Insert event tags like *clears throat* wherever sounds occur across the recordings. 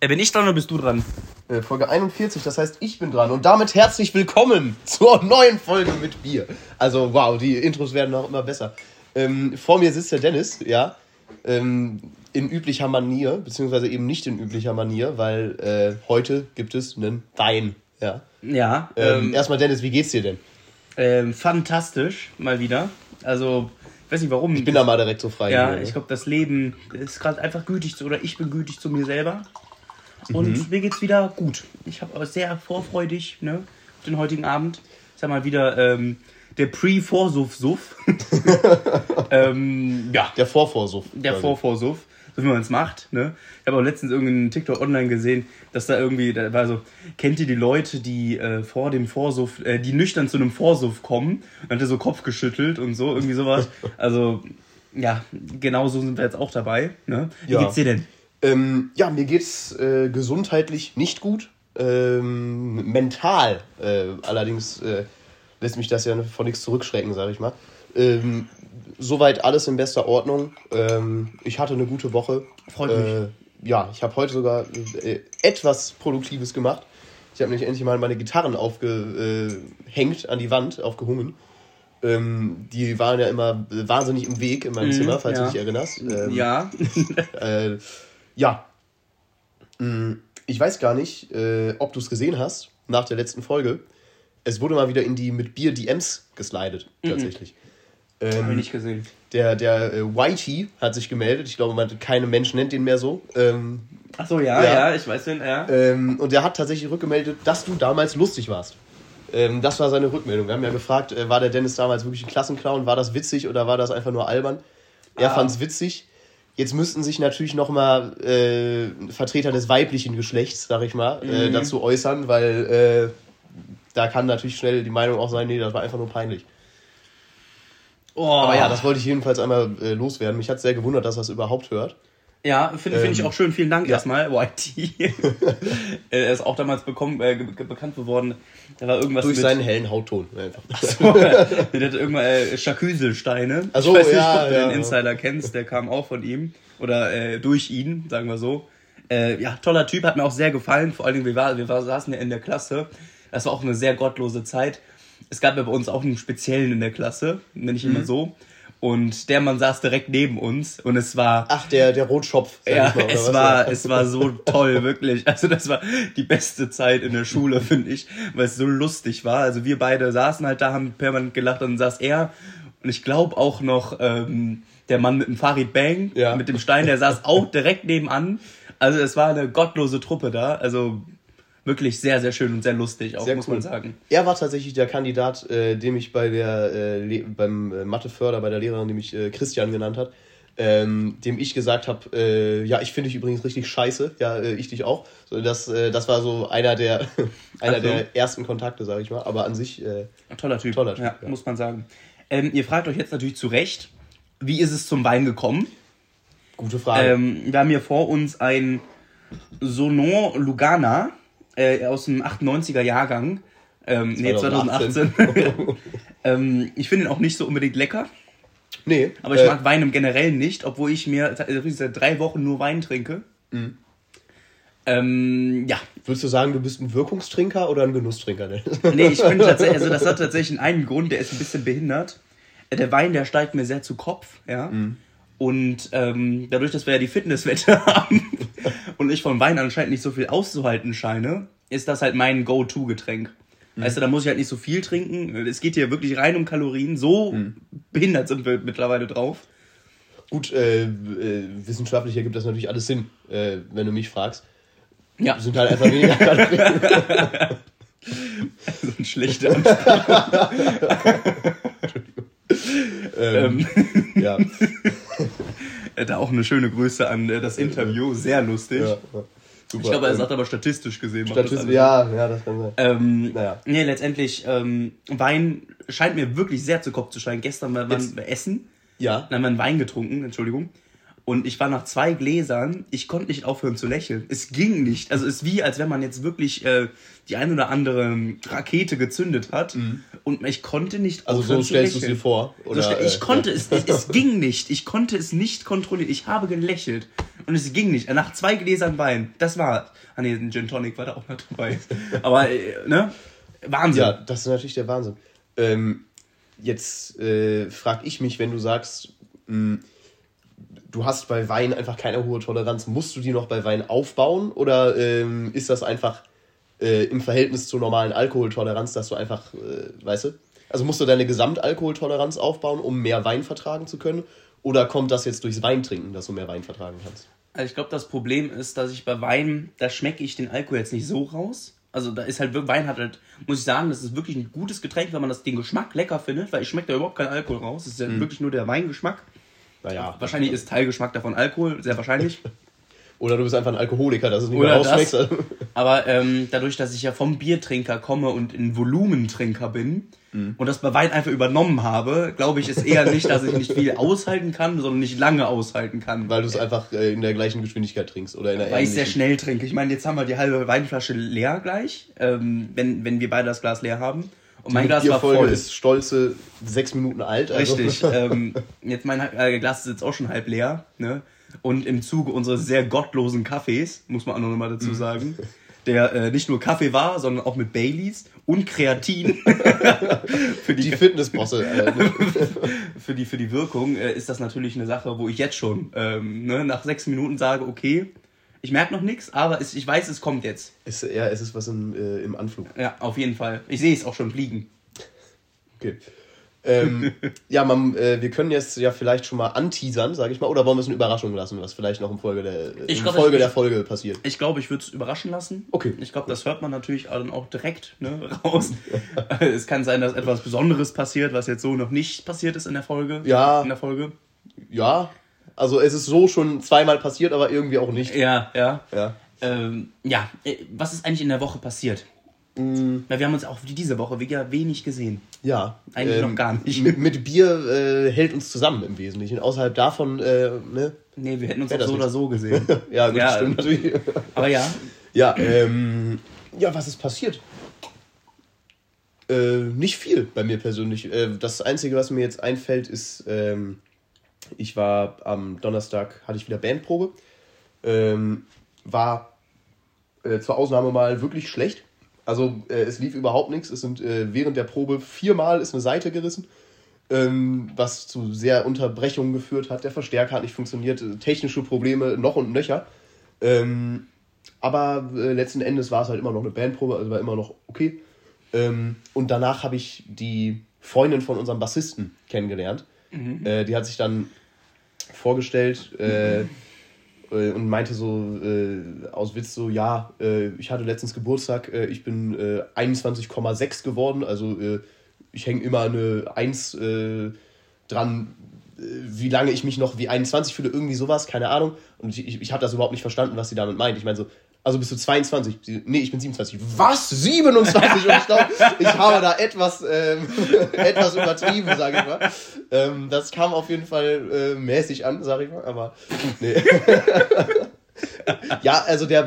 Äh, bin ich dran oder bist du dran? Äh, Folge 41, das heißt, ich bin dran. Und damit herzlich willkommen zur neuen Folge mit Bier. Also, wow, die Intros werden auch immer besser. Ähm, vor mir sitzt der Dennis, ja. Ähm, in üblicher Manier, beziehungsweise eben nicht in üblicher Manier, weil äh, heute gibt es einen Wein, ja. Ja. Ähm, Ähm, erstmal, Dennis, wie geht's dir denn? ähm, fantastisch, mal wieder. Also, ich weiß nicht warum. Ich bin da mal direkt so frei. Ja, hier, ne? ich glaube, das Leben ist gerade einfach gütig zu, oder ich bin gütig zu mir selber. Und Mhm. mir geht's wieder gut. Ich habe sehr vorfreudig, ne, den heutigen Abend. Ich sag mal wieder, ähm, der Pre-Vorsuff-Suff. *laughs* ähm, ja, Der Vorvorsuff. der quasi. Vorvorsuff, so wie man es macht. Ne? Ich habe auch letztens irgendeinen TikTok online gesehen, dass da irgendwie, da war so, kennt ihr die Leute, die äh, vor dem Vorsuff, äh, die nüchtern zu einem Vorsuff kommen? Und hat er so Kopf geschüttelt und so, irgendwie sowas. *laughs* Also, ja, genau so sind wir jetzt auch dabei. Ne? Wie Ja. geht's dir denn? Ähm, ja, mir geht's äh, gesundheitlich nicht gut. Ähm, mental äh, allerdings äh, lässt mich das ja von nichts zurückschrecken, sage ich mal. Ähm, soweit alles in bester Ordnung. Ähm, ich hatte eine gute Woche. Freut mich. Äh, ja, ich habe heute sogar äh, etwas Produktives gemacht. Ich habe nämlich endlich mal meine Gitarren aufgehängt an die Wand, aufgehungen. Ähm, die waren ja immer wahnsinnig im Weg in meinem Mhm, Zimmer, falls ja. du dich erinnerst. Ähm, ja, *laughs* äh, ja. Mm, Ich weiß gar nicht, äh, ob du es gesehen hast nach der letzten Folge. Es wurde mal wieder in die mit Bier DMs geslidet, tatsächlich. habe ich Ähm, nicht gesehen. der der äh, Whitey hat sich gemeldet. Ich glaube, man, keine Mensch nennt den mehr so. Ähm, Ach so, ja, Ja. ja, ich weiß den, ja. ähm, und der hat tatsächlich rückgemeldet, dass du damals lustig warst. Ähm, das war seine Rückmeldung. Wir haben ja gefragt, äh, war der Dennis damals wirklich ein Klassenclown? War das witzig oder war das einfach nur albern? Er Ah. fand es witzig. Jetzt müssten sich natürlich nochmal äh, Vertreter des weiblichen Geschlechts, sag ich mal, äh, Mhm. dazu äußern, weil äh, da kann natürlich schnell die Meinung auch sein, nee, das war einfach nur peinlich. Oh. Aber ja, das wollte ich jedenfalls einmal äh, loswerden. Mich hat sehr gewundert, dass er es überhaupt hört. Ja, finde find ich Ähm, auch schön. Vielen Dank ja. erstmal, YT. *laughs* er ist auch damals bekommen, äh, bekannt geworden. Da war irgendwas Durch mit... seinen hellen Hautton. Einfach. *laughs* *laughs* der hatte irgendwann äh, Schaküselsteine. Ach so, ich weiß nicht, ja, ob du ja. den Insider kennst, der kam auch von ihm. Oder äh, durch ihn, sagen wir so. Äh, ja, toller Typ, hat mir auch sehr gefallen. Vor allen Dingen, wir, war, wir war, saßen ja in der Klasse. Das war auch eine sehr gottlose Zeit. Es gab ja bei uns auch einen Speziellen in der Klasse, nenne ich ihn Mhm. mal so. Und der Mann saß direkt neben uns und es war Ach, der, der Rotschopf. ja, mal, es was? war, es war so toll, wirklich. Also das war die beste Zeit in der Schule, *laughs* finde ich, weil es so lustig war. Also wir beide saßen halt da, haben permanent gelacht, dann saß er und ich glaube auch noch ähm, der Mann mit dem Farid Bang, Ja. mit dem Stein, der saß auch direkt nebenan. Also es war eine gottlose Truppe da. Also wirklich sehr, sehr schön und sehr lustig, auch Sehr muss cool. man sagen. Er war tatsächlich der Kandidat, äh, dem ich bei der äh, beim äh, Matheförder bei der Lehrerin, die mich äh, Christian genannt hat, ähm, dem ich gesagt habe, äh, ja, ich finde dich übrigens richtig scheiße, ja, äh, ich dich auch. So, das, äh, das war so einer der *laughs* einer Ach so. der ersten Kontakte, sage ich mal. Aber an sich, äh, toller Typ. Toller Typ, ja, ja. muss man sagen. Ähm, ihr fragt euch jetzt natürlich zu Recht, wie ist es zum Wein gekommen? gute Frage. Ähm, wir haben hier vor uns ein Sonon Lugana äh, aus dem 98er Jahrgang. Ähm, nee, 2018. 2018. *laughs* ähm, ich finde ihn auch nicht so unbedingt lecker, nee, aber ich äh, mag Wein im Generellen nicht, obwohl ich mir seit drei Wochen nur Wein trinke. Mhm. Ähm, ja, Würdest du sagen, du bist ein Wirkungstrinker oder ein Genusstrinker? Ne? *laughs* nee, ich bin tatsächlich, also das hat tatsächlich einen Grund, der ist ein bisschen behindert. Äh, Der Wein, der steigt mir sehr zu Kopf, ja. Und ähm, dadurch, dass wir ja die Fitnesswette *laughs* haben und ich vom Wein anscheinend nicht so viel auszuhalten scheine, ist das halt mein Go-To-Getränk. Weißt du, da muss ich halt nicht so viel trinken. Es geht hier wirklich rein um Kalorien. So behindert sind wir mittlerweile drauf. Gut, äh, äh, wissenschaftlich ergibt das natürlich alles Sinn, äh, wenn du mich fragst. Ja, Sind halt einfach weniger Kalorien. *laughs* so ein schlechter Anspruch. *laughs* ähm, ja. *laughs* Da auch eine schöne Grüße an äh, das Interview. Sehr lustig. ja, ja. Super. Ich glaube, er Ähm, sagt aber statistisch gesehen. macht das Statist alles. ja, ja, das kann sein. Ähm, Naja. Nee, letztendlich, ähm, Wein scheint mir wirklich sehr zu Kopf zu steigen. Gestern war Jetzt- wir essen, Ja. dann haben wir einen Wein getrunken, Entschuldigung. Und ich war nach zwei Gläsern, ich konnte nicht aufhören zu lächeln. Es ging nicht. Also es ist wie, als wenn man jetzt wirklich äh, die ein oder andere Rakete gezündet hat. Und ich konnte nicht Also aufhören so stellst du es dir vor? So Oder, schnell- ich äh, konnte es, es, es ging nicht. Ich konnte es nicht kontrollieren. Ich habe gelächelt. Und es ging nicht. Nach zwei Gläsern Wein. Das war. Ah nee, ein Gin Tonic war da auch noch dabei. *laughs* Aber, äh, ne? Wahnsinn. Ja, das ist natürlich der Wahnsinn. Ähm, jetzt äh, frage ich mich, wenn du sagst, mh, du hast bei Wein einfach keine hohe Toleranz, musst du die noch bei Wein aufbauen oder ähm, ist das einfach äh, im Verhältnis zur normalen Alkoholtoleranz, dass du einfach, äh, weißt du, also musst du deine Gesamtalkoholtoleranz aufbauen, um mehr Wein vertragen zu können? Oder kommt das jetzt durchs Weintrinken, dass du mehr Wein vertragen kannst? Also ich glaube, das Problem ist, dass ich bei Wein, da schmecke ich den Alkohol jetzt nicht so raus. Also da ist halt, Wein hat halt, muss ich sagen, das ist wirklich ein gutes Getränk, wenn man das, den Geschmack lecker findet, weil ich schmecke da überhaupt keinen Alkohol raus. Es ist ja wirklich nur der Weingeschmack. Naja. Wahrscheinlich ist Teilgeschmack davon Alkohol, sehr wahrscheinlich. *laughs* Oder du bist einfach ein Alkoholiker, dass es nicht Oder mehr rausschmeckst. das. Aber ähm, dadurch, dass ich ja vom Biertrinker komme und ein Volumentrinker bin und das bei Wein einfach übernommen habe, glaube ich, ist eher nicht, dass ich nicht viel aushalten kann, sondern nicht lange aushalten kann. Weil du es einfach äh, in der gleichen Geschwindigkeit trinkst oder in der Weil ich sehr schnell trinke. Ich meine, jetzt haben wir die halbe Weinflasche leer gleich, ähm, wenn, wenn wir beide das Glas leer haben. Und mein Glas war voll. ist stolze sechs Minuten alt. Also. Richtig. *laughs* ähm, jetzt mein äh, Glas ist jetzt auch schon halb leer. Ne? Und im Zuge unseres sehr gottlosen Kaffees, muss man auch noch mal Mhm. dazu sagen, der äh, nicht nur Kaffee war, sondern auch mit Baileys und Kreatin *laughs* für, die, Die Fitnessbosse. Äh, *laughs* für, die, für die Wirkung, äh, ist das natürlich eine Sache, wo ich jetzt schon ähm, ne, nach sechs Minuten sage, okay, ich merke noch nichts, aber es, ich weiß, es kommt jetzt. ist, ja, es ist was im, äh, im Anflug. Ja, auf jeden Fall. Ich sehe es auch schon fliegen. Okay. Ähm, *laughs* ja, man, äh, wir können jetzt ja vielleicht schon mal anteasern, sage ich mal, oder wollen wir es eine Überraschung lassen, was vielleicht noch in Folge der, Ich in glaub, Folge ich- der Folge passiert. Ich glaube, ich würde es überraschen lassen. Okay. Ich glaube, das hört man natürlich dann auch direkt ne, *laughs* raus. *laughs* es kann sein, dass etwas Besonderes passiert, was jetzt so noch nicht passiert ist in der Folge. Ja. In der Folge. Ja, also es ist so schon zweimal passiert, aber irgendwie auch nicht. Ja, ja. Ja. Ähm, ja, äh, was ist eigentlich in der Woche passiert? Mm. Weil wir haben uns auch diese Woche wieder wenig gesehen. Ja. Eigentlich noch gar nicht. Mit, mit Bier äh, hält uns zusammen im Wesentlichen. Außerhalb davon, äh, ne? Nee, wir hätten uns auch so nicht. oder so gesehen. *laughs* Ja, gut, Ja. stimmt natürlich. Aber ja, Ja, ähm, ja, was ist passiert? Äh, nicht viel bei mir persönlich. Äh, das Einzige, was mir jetzt einfällt, ist, ähm, ich war am Donnerstag, hatte ich wieder Bandprobe. Ähm, war äh, zur Ausnahme mal wirklich schlecht. Also äh, es lief überhaupt nichts. Es sind äh, während der Probe viermal ist eine Seite gerissen, ähm, was zu sehr Unterbrechungen geführt hat. Der Verstärker hat nicht funktioniert, äh, technische Probleme noch und nöcher. Ähm, aber äh, letzten Endes war es halt immer noch eine Bandprobe, also war immer noch okay. Ähm, und danach habe ich die Freundin von unserem Bassisten kennengelernt. Äh, die hat sich dann vorgestellt äh, äh, und meinte so äh, aus Witz so, ja, äh, ich hatte letztens Geburtstag, ich bin äh, 21,6 geworden, also ich hänge immer eine 1 äh, dran, wie lange ich mich noch wie 21 fühle, irgendwie sowas, keine Ahnung. Und ich, ich, ich habe das überhaupt nicht verstanden, was sie damit meint. Ich meine so, also bist du 22? Sie, nee, ich bin 27. Was? 27? Und ich glaube, *laughs* ich habe da etwas, ähm, *laughs* etwas übertrieben, sage ich mal. Ähm, das kam auf jeden Fall äh, mäßig an, sage ich mal, aber nee. *laughs* ja, also der,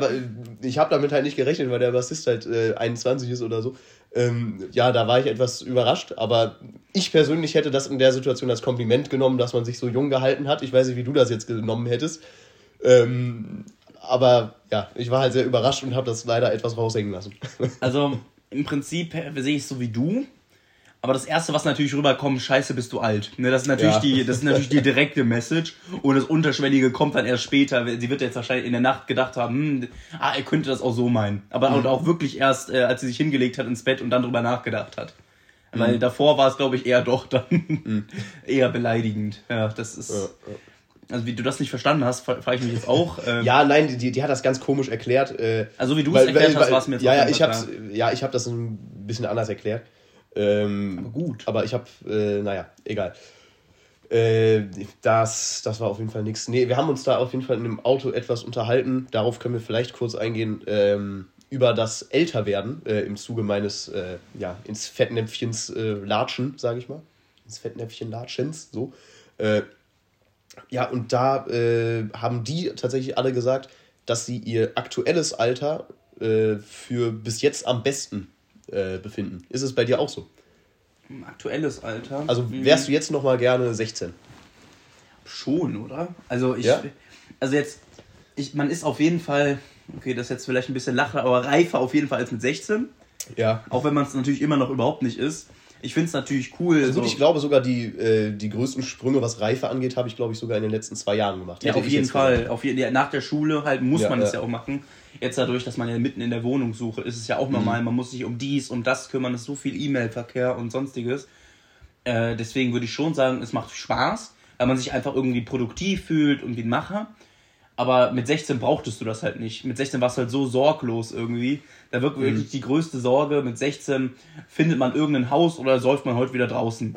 ich habe damit halt nicht gerechnet, weil der Bassist halt äh, 21 ist oder so. Ähm, ja, da war ich etwas überrascht, aber ich persönlich hätte das in der Situation als Kompliment genommen, dass man sich so jung gehalten hat. Ich weiß nicht, wie du das jetzt genommen hättest. Ähm, aber ja, ich war halt sehr überrascht und habe das leider etwas raushängen lassen. *laughs* also im Prinzip äh, sehe ich es so wie du. Aber das erste, was natürlich rüberkommt, scheiße, bist du alt. Ne, das ist natürlich Ja. die, das ist natürlich die direkte Message. Und das Unterschwellige kommt dann erst später. Sie wird jetzt wahrscheinlich in der Nacht gedacht haben, hm, ah, er könnte das auch so meinen. Aber Mhm. auch wirklich erst, äh, als sie sich hingelegt hat ins Bett und dann drüber nachgedacht hat. Mhm. Weil davor war es, glaube ich, eher doch dann *laughs* eher beleidigend. Ja, das ist. Also wie du das nicht verstanden hast, fra- frage ich mich jetzt auch. *laughs* Ähm, Ja, nein, die, die hat das ganz komisch erklärt. Äh, Also wie du es erklärt hast, war es mir jetzt Ja, ja, ich hab's, ja, ich habe das ein bisschen anders erklärt. Ähm, Aber gut. Aber ich habe, äh, naja, egal. Äh, das, das war auf jeden Fall nichts. Nee, wir haben uns da auf jeden Fall in dem Auto etwas unterhalten. Darauf können wir vielleicht kurz eingehen. Ähm, über das Älterwerden äh, im Zuge meines, äh, ja, ins Fettnäpfchens Latschen, sage ich mal. Ins Fettnäpfchen Latschens, so. Ja, und da äh, haben die tatsächlich alle gesagt, dass sie ihr aktuelles Alter äh, für bis jetzt am besten äh, befinden. Ist es bei dir auch so? Aktuelles Alter? Also wärst du jetzt noch mal gerne 16? Schon, oder? Also ich, Ja? also jetzt, ich, man ist auf jeden Fall, okay, das ist jetzt vielleicht ein bisschen lacher, aber reifer auf jeden Fall als mit 16. Ja. Auch wenn man es natürlich immer noch überhaupt nicht ist. Ich finde es natürlich cool. Also so, ich glaube sogar die, äh, die größten Sprünge, was Reife angeht, habe ich glaube ich sogar in den letzten zwei Jahren gemacht. ja, Hätte auf jeden Fall. Auf jeden, ja, nach der Schule halt muss Ja, man es ja. ja auch machen. Jetzt dadurch, dass man ja mitten in der Wohnung suche, ist es ja auch normal. Mhm. Man muss sich um dies und das kümmern. Es ist so viel E-Mail-Verkehr und sonstiges. Äh, deswegen würde ich schon sagen, es macht Spaß, weil man sich einfach irgendwie produktiv fühlt und wie ein Macher. Aber mit 16 brauchtest du das halt nicht. Mit 16 warst du halt so sorglos irgendwie. Da wirkt Mhm. wirklich die größte Sorge. Mit 16 findet man irgendein Haus oder säuft man heute wieder draußen.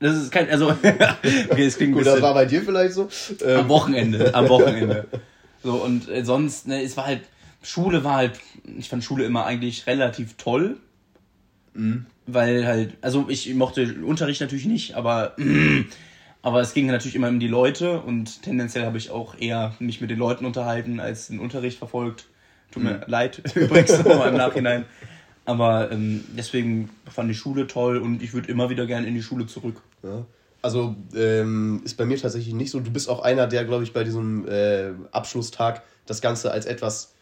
Das ist kein, also, *laughs* okay, das klingt Gut, das war bei dir vielleicht so. am Ähm, Wochenende, am Wochenende. *laughs* So, und äh, sonst, ne, es war halt, Schule war halt, ich fand Schule immer eigentlich relativ toll. Weil halt, also ich mochte Unterricht natürlich nicht, aber, *clears throat* aber es ging natürlich immer um die Leute und tendenziell habe ich auch eher mich mit den Leuten unterhalten, als den Unterricht verfolgt. Tut mir leid, *laughs* übrigens, *laughs* nochmal im Nachhinein. Aber ähm, deswegen fand ich Schule toll und ich würde immer wieder gerne in die Schule zurück. Ja. Also ähm, ist bei mir tatsächlich nicht so. Du bist auch einer, der, glaube ich, bei diesem äh, Abschlusstag das Ganze als etwas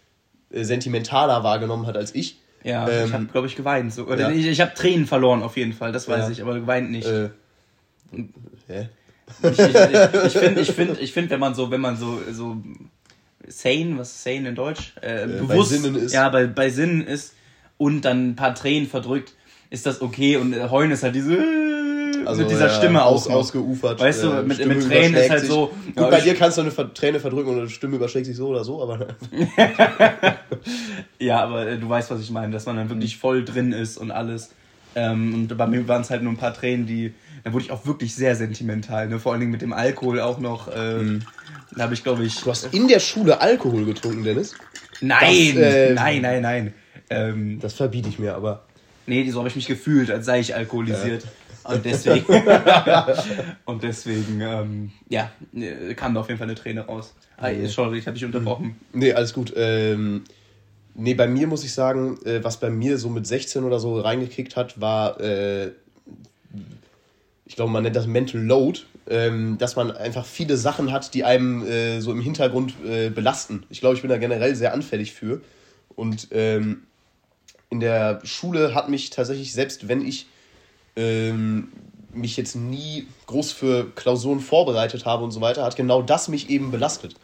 äh, sentimentaler wahrgenommen hat als ich. Ja, ich Ähm, habe, glaube ich, geweint. So. Oder ja. ich, ich habe Tränen verloren auf jeden Fall, das weiß Ja. ich, aber geweint nicht. Äh, hä? Ich, ich, ich, finde, ich find, ich find, wenn man so, wenn man so, so sane, was ist sane in Deutsch? Äh, bei Sinnen ist. Ja, bei, bei Sinnen ist und dann ein paar Tränen verdrückt, ist das okay und äh, heulen ist halt diese mit dieser ja, Stimme aus, auch ausgeufert. Weißt du, äh, mit, Stimme mit Tränen ist halt sich. so. Gut, ja, bei dir kannst du eine Ver- Träne verdrücken und eine Stimme überschlägt sich so oder so, aber *laughs* Ja, aber äh, du weißt, was ich meine, dass man dann wirklich voll drin ist und alles. Ähm, und bei mir waren es halt nur ein paar Tränen, die. Da wurde ich auch wirklich sehr sentimental, ne? Vor allen Dingen mit dem Alkohol auch noch. Ähm, Da habe ich, glaube ich. Mhm. du hast in der Schule Alkohol getrunken, Dennis. Nein! das, äh, nein, nein, nein. Ähm, Das verbiete ich mir, aber. nee, so habe ich mich gefühlt, als sei ich alkoholisiert. Und deswegen. *laughs* und deswegen, ähm, ja, äh, kam da auf jeden Fall eine Träne raus. Ah, sorry, ich habe dich unterbrochen. Nee, alles gut. Ähm, nee, bei mir muss ich sagen, äh, was bei mir so mit 16 oder so reingekickt hat, war, äh, ich glaube, man nennt das Mental Load, ähm, dass man einfach viele Sachen hat, die einem äh, so im Hintergrund äh, belasten. Ich glaube, ich bin da generell sehr anfällig für. Und ähm, in der Schule hat mich tatsächlich, selbst wenn ich ähm, mich jetzt nie groß für Klausuren vorbereitet habe und so weiter, hat genau das mich eben belastet.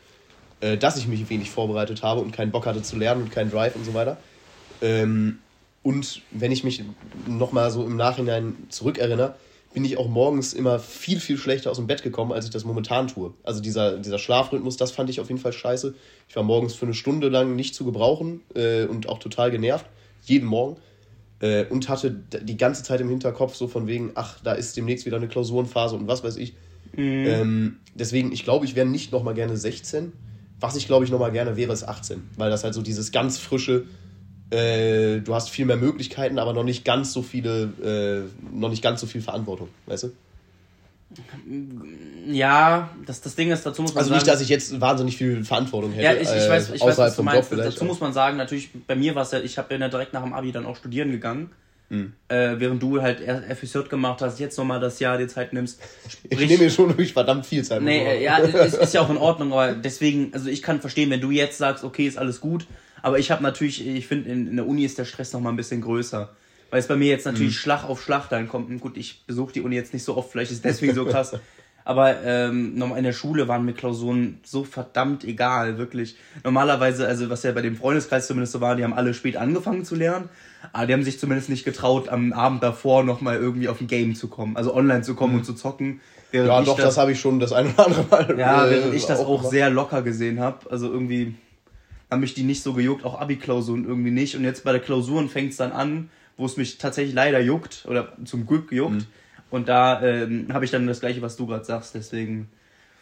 Äh, dass ich mich wenig vorbereitet habe und keinen Bock hatte zu lernen und keinen Drive und so weiter. Ähm, und wenn ich mich nochmal so im Nachhinein zurückerinnere, bin ich auch morgens immer viel, viel schlechter aus dem Bett gekommen, als ich das momentan tue. Also dieser, dieser Schlafrhythmus, das fand ich auf jeden Fall scheiße. Ich war morgens für eine Stunde lang nicht zu gebrauchen äh, und auch total genervt. Jeden Morgen. Äh, und hatte die ganze Zeit im Hinterkopf so von wegen, ach, da ist demnächst wieder eine Klausurenphase und was weiß ich. Ähm, deswegen, ich glaube, ich wäre nicht nochmal gerne 16. Was ich, glaube ich, nochmal gerne wäre, ist 18. Weil das halt so dieses ganz frische, äh, du hast viel mehr Möglichkeiten, aber noch nicht ganz so viele, äh, noch nicht ganz so viel Verantwortung, weißt du? Ja, das, das Ding ist, dazu muss man Also sagen. nicht, dass ich jetzt wahnsinnig viel Verantwortung hätte. Ja, ich, ich äh, weiß, ich weiß was du meinst. Job. Dazu muss man sagen, natürlich, bei mir war es ja, ich habe ja direkt nach dem Abi dann auch studieren gegangen. Hm. Äh, während du halt erst FSJ gemacht hast, jetzt nochmal das Jahr die Zeit nimmst. ich Sprich- nehme mir schon wirklich verdammt viel Zeit. Nee, äh, ja, ist, ist ja auch in Ordnung, aber deswegen, also ich kann verstehen, wenn du jetzt sagst, okay, ist alles gut, aber ich habe natürlich, ich finde, in, in der Uni ist der Stress nochmal ein bisschen größer. Weil es bei mir jetzt natürlich Schlag auf Schlag dann kommt. Gut, ich besuche die Uni jetzt nicht so oft, vielleicht ist es deswegen so krass. *laughs* Aber ähm, nochmal in der Schule waren mir Klausuren so verdammt egal, wirklich. Normalerweise, also was ja bei dem Freundeskreis zumindest so war, die haben alle spät angefangen zu lernen, aber die haben sich zumindest nicht getraut, am Abend davor nochmal irgendwie auf ein Game zu kommen, also online zu kommen und zu zocken. Ja, doch, das, habe ich schon das ein oder andere Mal. ja, äh, während ich das auch gemacht. sehr locker gesehen habe. Also irgendwie haben mich die nicht so gejuckt, auch Abi-Klausuren irgendwie nicht. Und jetzt bei der Klausuren fängt es dann an, wo es mich tatsächlich leider juckt oder zum Glück juckt. Mhm. Und da ähm, habe ich dann das gleiche, was du gerade sagst. Deswegen.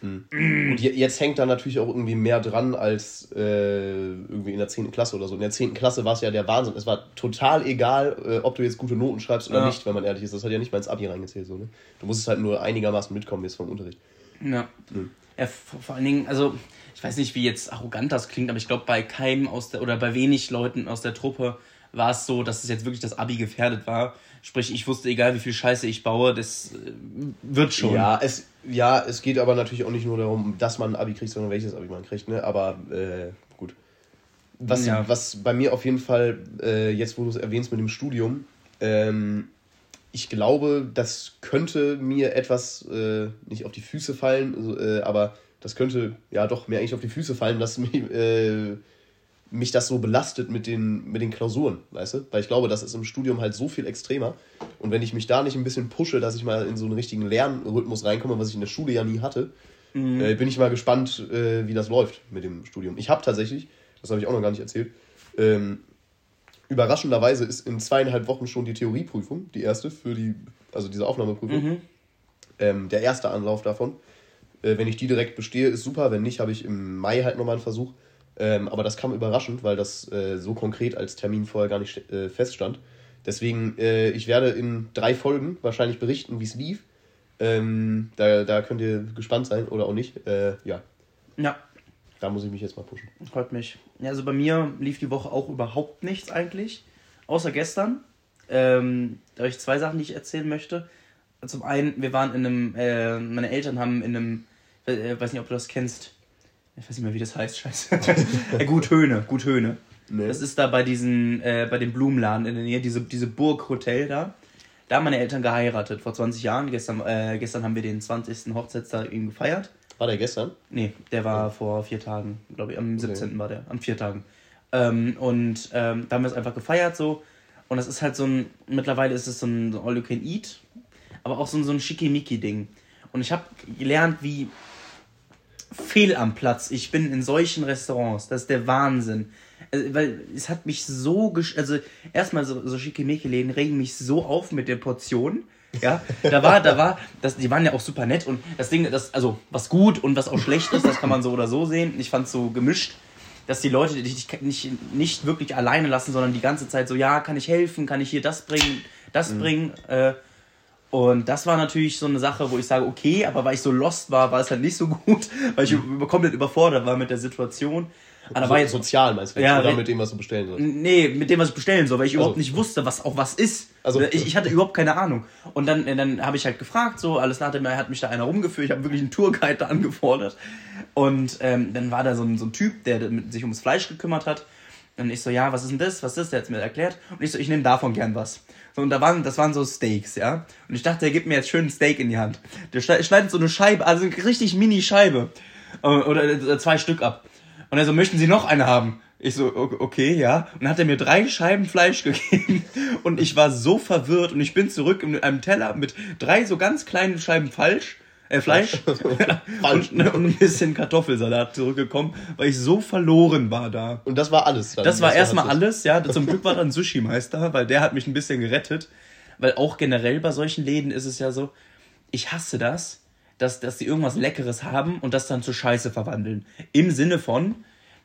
Und je- jetzt hängt da natürlich auch irgendwie mehr dran als äh, irgendwie in der 10. Klasse oder so. In der 10. Klasse war es ja der Wahnsinn. Es war total egal, äh, ob du jetzt gute Noten schreibst oder Ja. nicht, wenn man ehrlich ist. Das hat ja nicht mal ins Abi reingezählt. So, ne? Du musstest halt nur einigermaßen mitkommen jetzt vom Unterricht. Ja. ja vor, vor allen Dingen, also ich weiß nicht, wie jetzt arrogant das klingt, aber ich glaube, bei keinem aus der oder bei wenig Leuten aus der Truppe war es so, dass es jetzt wirklich das Abi gefährdet war. Sprich, ich wusste, egal wie viel Scheiße ich baue, das äh, wird schon. Ja, es, ja, es geht aber natürlich auch nicht nur darum, dass man ein Abi kriegt, sondern welches Abi man kriegt, ne? Aber äh, gut. Was, ja. was bei mir auf jeden Fall, äh, jetzt wo du es erwähnst mit dem Studium, ähm, ich glaube, das könnte mir etwas äh, nicht auf die Füße fallen, also, aber das könnte ja doch mir eigentlich auf die Füße fallen, dass *laughs* mich, äh, mich das so belastet mit den, mit den Klausuren, weißt du? Weil ich glaube, das ist im Studium halt so viel extremer. Und wenn ich mich da nicht ein bisschen pushe, dass ich mal in so einen richtigen Lernrhythmus reinkomme, was ich in der Schule ja nie hatte, mhm. äh, bin ich mal gespannt, äh, wie das läuft mit dem Studium. Ich habe tatsächlich, das habe ich auch noch gar nicht erzählt, ähm, überraschenderweise ist in zweieinhalb Wochen schon die Theorieprüfung, die erste für die, also diese Aufnahmeprüfung. Mhm. Ähm, der erste Anlauf davon. Äh, wenn ich die direkt bestehe, ist super. Wenn nicht, habe ich im Mai halt nochmal einen Versuch. Ähm, aber das kam überraschend, weil das äh, so konkret als Termin vorher gar nicht äh, feststand. Deswegen, äh, ich werde in drei Folgen wahrscheinlich berichten, wie es lief. Ähm, da, da könnt ihr gespannt sein oder auch nicht. Äh, ja. Ja. Da muss ich mich jetzt mal pushen. Freut mich. Ja, also bei mir lief die Woche auch überhaupt nichts eigentlich. Außer gestern. Ähm, da habe ich zwei Sachen, die ich erzählen möchte. Zum einen, wir waren in einem, äh, meine Eltern haben in einem, äh, weiß nicht, ob du das kennst, ich weiß nicht mehr, wie das heißt, scheiße. *laughs* äh, Guthöhne, Guthöne. Nee. Das ist da bei diesen, äh, bei dem Blumenladen in der Nähe, diese, diese Burghotel da. Da haben meine Eltern geheiratet, vor 20 Jahren. Gestern, äh, gestern haben wir den 20. Hochzeitstag eben gefeiert. War der gestern? Nee, der war oh. vor vier Tagen, glaube ich. Am 17. Okay. war der, am vier Tagen. Ähm, und ähm, da haben wir es einfach gefeiert so. Und das ist halt so ein, mittlerweile ist es so ein All You Can Eat, aber auch so ein, so ein Schickimicki-Ding. Und ich habe gelernt, wie fehl am Platz ich bin in solchen Restaurants. Das ist der Wahnsinn. Also, weil es hat mich so, gesch also erstmal so, so Schickimicki-Läden regen mich so auf mit der Portion. Ja, da war, da war, das, die waren ja auch super nett und das Ding, das, also was gut und was auch schlecht ist, das kann man so oder so sehen. Ich fand es so gemischt, dass die Leute dich nicht, nicht wirklich alleine lassen, sondern die ganze Zeit so, ja, kann ich helfen, kann ich hier das bringen, das mhm. bringen. Äh, und das war natürlich so eine Sache, wo ich sage, okay, aber weil ich so lost war, war es halt nicht so gut, *laughs* weil ich mhm. komplett überfordert war mit der Situation. Aber so, war jetzt sozial meinst du? Ja, oder mit dem, was du bestellen sollst? Nee, mit dem, was ich bestellen soll, weil ich also. überhaupt nicht wusste, was auch was ist. Also, ich, ich hatte überhaupt keine Ahnung. Und dann, dann habe ich halt gefragt, so, alles nach dem hat mich da einer rumgeführt, ich habe wirklich einen Tourguide da angefordert. Und ähm, dann war da so ein, so ein Typ, der sich ums Fleisch gekümmert hat. Und ich so, ja, was ist denn das? Was ist das? Der hat mir erklärt. Und ich so, ich nehme davon gern was. So, und da waren, das waren so Steaks, ja. Und ich dachte, er gibt mir jetzt schön ein Steak in die Hand. Der schneidet so eine Scheibe, also eine richtig Mini-Scheibe. Äh, oder zwei Stück ab. Und er so, möchten Sie noch eine haben? Ich so, okay, ja. Und dann hat er mir drei Scheiben Fleisch *laughs* gegeben. Und ich war so verwirrt. Und ich bin zurück mit einem Teller mit drei so ganz kleinen Scheiben falsch äh, Fleisch *laughs* und, ne, und, ein bisschen Kartoffelsalat zurückgekommen, weil ich so verloren war da. Und das war alles. Dann, das war erstmal alles, ja. Zum Glück war dann Sushi-Meister, weil der hat mich ein bisschen gerettet. Weil auch generell bei solchen Läden ist es ja so, ich hasse das, dass, dass die irgendwas Leckeres haben und das dann zu Scheiße verwandeln. Im Sinne von,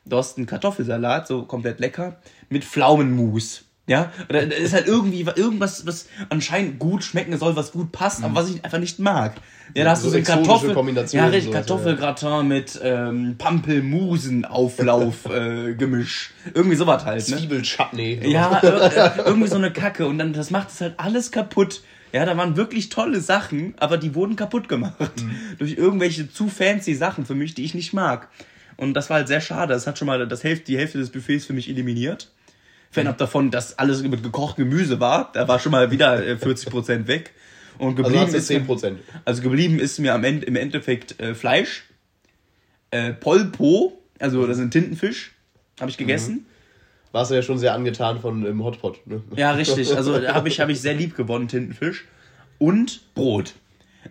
du hast einen Kartoffelsalat, so komplett lecker, mit Pflaumenmus. Ja, oder da ist halt irgendwie irgendwas, was anscheinend gut schmecken soll, was gut passt, mhm. aber was ich einfach nicht mag. Ja, da hast so du so eine Kartoffel, ja, richtig, Kartoffelgratin ja. mit ähm, Pampelmusenauflauf *laughs* äh, Gemisch. Irgendwie sowas halt, ne? Zwiebelchutney. Ja, irgendwie so eine Kacke und dann das macht es halt alles kaputt. Ja, da waren wirklich tolle Sachen, aber die wurden kaputt gemacht mhm. *laughs* durch irgendwelche zu fancy Sachen für mich, die ich nicht mag. Und das war halt sehr schade. Das hat schon mal das Hälfte, die Hälfte des Buffets für mich eliminiert fernab davon, dass alles mit gekochtem Gemüse war. Da war schon mal wieder 40% äh, weg. Und also geblieben also ist 10%. Also geblieben ist mir am Ende im Endeffekt äh, Fleisch, äh, Polpo, also das ist ein Tintenfisch, habe ich gegessen. Mhm. Warst du ja schon sehr angetan von im Hotpot, ne? Ja, richtig. Also habe ich, hab ich sehr lieb gewonnen, Tintenfisch. Und Brot.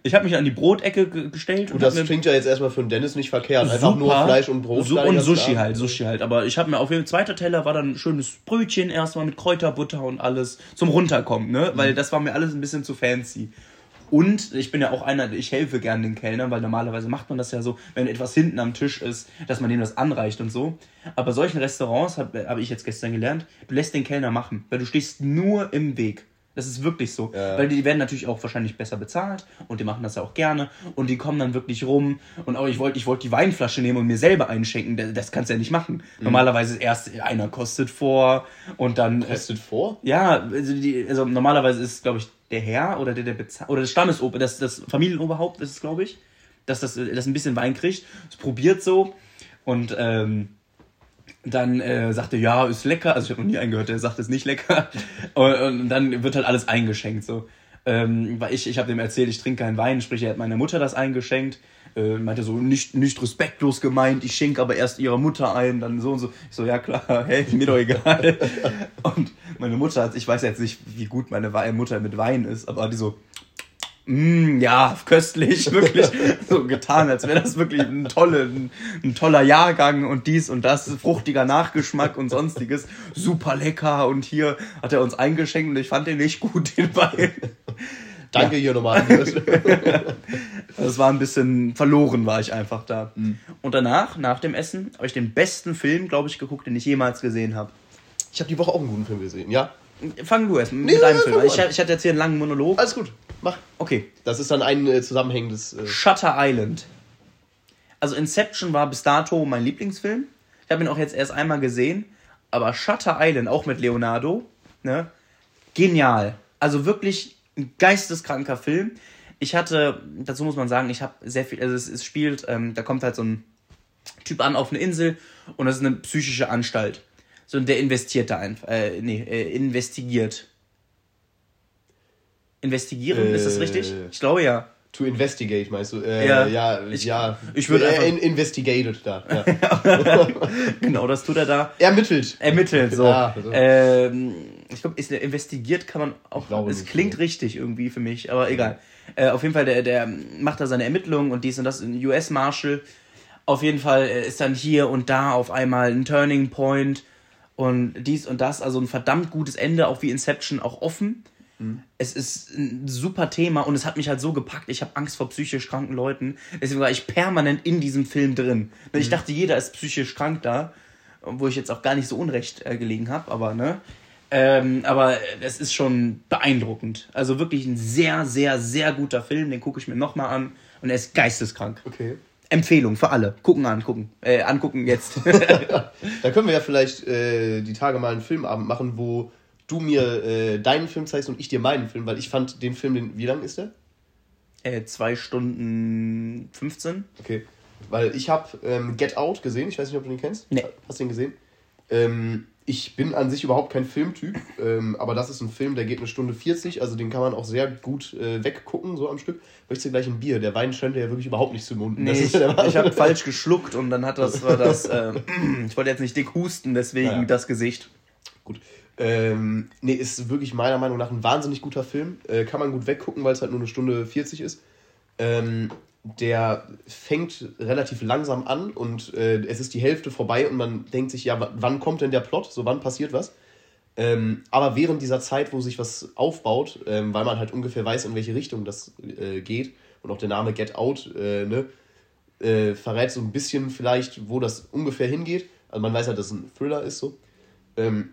Ich habe mich an die Brotecke gestellt. Und, das klingt ja jetzt erstmal für den Dennis nicht verkehrt. Einfach nur Fleisch und Brot. So, und Sushi halt, Sushi halt. Aber ich habe mir auf jeden Fall, zweiter Teller war dann ein schönes Brötchen erstmal mit Kräuterbutter und alles zum Runterkommen, ne? Weil mhm. das war mir alles ein bisschen zu fancy. Und ich bin ja auch einer, ich helfe gerne den Kellnern, weil normalerweise macht man das ja so, wenn etwas hinten am Tisch ist, dass man dem das anreicht und so. Aber solchen Restaurants habe hab ich jetzt gestern gelernt, du lässt den Kellner machen, weil du stehst nur im Weg. Das ist wirklich so. Ja. Weil die werden natürlich auch wahrscheinlich besser bezahlt und die machen das ja auch gerne und die kommen dann wirklich rum und auch ich wollte ich wollte die Weinflasche nehmen und mir selber einschenken. Das, das kannst du ja nicht machen. Mhm. Normalerweise erst einer kostet vor und dann. Kostet äh, vor? Ja, also, die, also normalerweise ist, glaube ich, der Herr oder der, der bezahlt, oder das Stammesober, das, das Familienoberhaupt ist es, glaube ich, dass das, das ein bisschen Wein kriegt. Es probiert so und ähm, dann äh, sagte, ja, ist lecker. Also ich habe noch nie einen gehört, der sagt, ist nicht lecker. *laughs* Und, und, dann wird halt alles eingeschenkt. So. Ähm, weil ich, ich habe dem erzählt, ich trinke keinen Wein, sprich, er hat meiner Mutter das eingeschenkt. Äh, meinte so, nicht, nicht respektlos gemeint, ich schenke aber erst ihrer Mutter ein, dann so und so. Ich so, ja klar, *laughs* hey, mir doch egal. *laughs* und meine Mutter hat, ich weiß jetzt nicht, wie gut meine Mutter mit Wein ist, aber die so, Mm, ja, köstlich, *laughs* wirklich so getan, als wäre das wirklich ein, tolle, ein, ein, toller Jahrgang und dies und das, fruchtiger Nachgeschmack und sonstiges, super lecker und hier hat er uns eingeschenkt und ich fand den nicht gut, den Wein. Danke ja. hier nochmal. *laughs* das war ein bisschen verloren, war ich einfach da. Mhm. Und danach, nach dem Essen, habe ich den besten Film, glaube ich, geguckt, den ich jemals gesehen habe. Ich habe die Woche auch einen guten Film gesehen, ja. Fang du erst mit nee, deinem Film. Ich, ich hatte jetzt hier einen langen Monolog. Alles gut, mach. Okay. Das ist dann ein äh, zusammenhängendes. Äh Shutter Island. Also Inception war bis dato mein Lieblingsfilm. Ich habe ihn auch jetzt erst einmal gesehen. Aber Shutter Island, auch mit Leonardo, ne? Genial. Also wirklich ein geisteskranker Film. Ich hatte, dazu muss man sagen, ich habe sehr viel, also es, es spielt, ähm, da kommt halt so ein Typ an auf eine Insel und das ist eine psychische Anstalt. So, der investiert da einfach, äh, nee, äh, investigiert. Investigieren, äh, ist das richtig? Ich glaube ja. To investigate, meinst du? Äh, ja, ja, ich, ja. Ich würde einfach... In, investigated da. Ja. *laughs* genau, das tut er da. Ermittelt. Ermittelt, so. Ja, so. Ähm, ich glaube, investigiert kann man auch. Es klingt so. richtig irgendwie für mich, aber egal. Äh, auf jeden Fall, der, der macht da seine Ermittlungen und dies und das, in US Marshal. Auf jeden Fall äh, ist dann hier und da auf einmal ein Turning Point und dies und das, also ein verdammt gutes Ende, auch wie Inception, auch offen. Mhm. Es ist ein super Thema und es hat mich halt so gepackt. Ich habe Angst vor psychisch kranken Leuten. Deswegen war ich permanent in diesem Film drin. Mhm. Ich dachte, jeder ist psychisch krank da, wo ich jetzt auch gar nicht so unrecht äh, gelegen habe, aber ne. Ähm, aber es ist schon beeindruckend. Also wirklich ein sehr, sehr, sehr guter Film. Den gucke ich mir nochmal an und er ist geisteskrank. Okay. Empfehlung für alle. Gucken, angucken. Äh, angucken jetzt. *laughs* da können wir ja vielleicht äh, die Tage mal einen Filmabend machen, wo du mir äh, deinen Film zeigst und ich dir meinen Film, weil ich fand den Film, den, wie lang ist der? Äh, zwei Stunden 15. Okay. Weil ich habe ähm, Get Out gesehen, ich weiß nicht, ob du den kennst. Nee. Hast du den gesehen? Ähm, ich bin an sich überhaupt kein Filmtyp, ähm, aber das ist ein Film, der geht eine Stunde 40, also den kann man auch sehr gut äh, weggucken, so am Stück. Möchtest du gleich ein Bier? Der Wein scheint ja wirklich überhaupt nicht zu munden. Nee, ich, ich habe falsch geschluckt und dann hat das, war das, *laughs* äh, ich wollte jetzt nicht dick husten, deswegen naja. das Gesicht. Gut. Ähm, nee, ist wirklich meiner Meinung nach ein wahnsinnig guter Film. Äh, kann man gut weggucken, weil es halt nur eine Stunde 40 ist. Ähm, der fängt relativ langsam an und äh, es ist die Hälfte vorbei und man denkt sich, ja, wann kommt denn der Plot? So, wann passiert was? Ähm, aber während dieser Zeit, wo sich was aufbaut, ähm, weil man halt ungefähr weiß, in welche Richtung das äh, geht und auch der Name Get Out äh, ne, äh, verrät so ein bisschen vielleicht, wo das ungefähr hingeht. Also man weiß halt, dass es ein Thriller ist so. Ähm,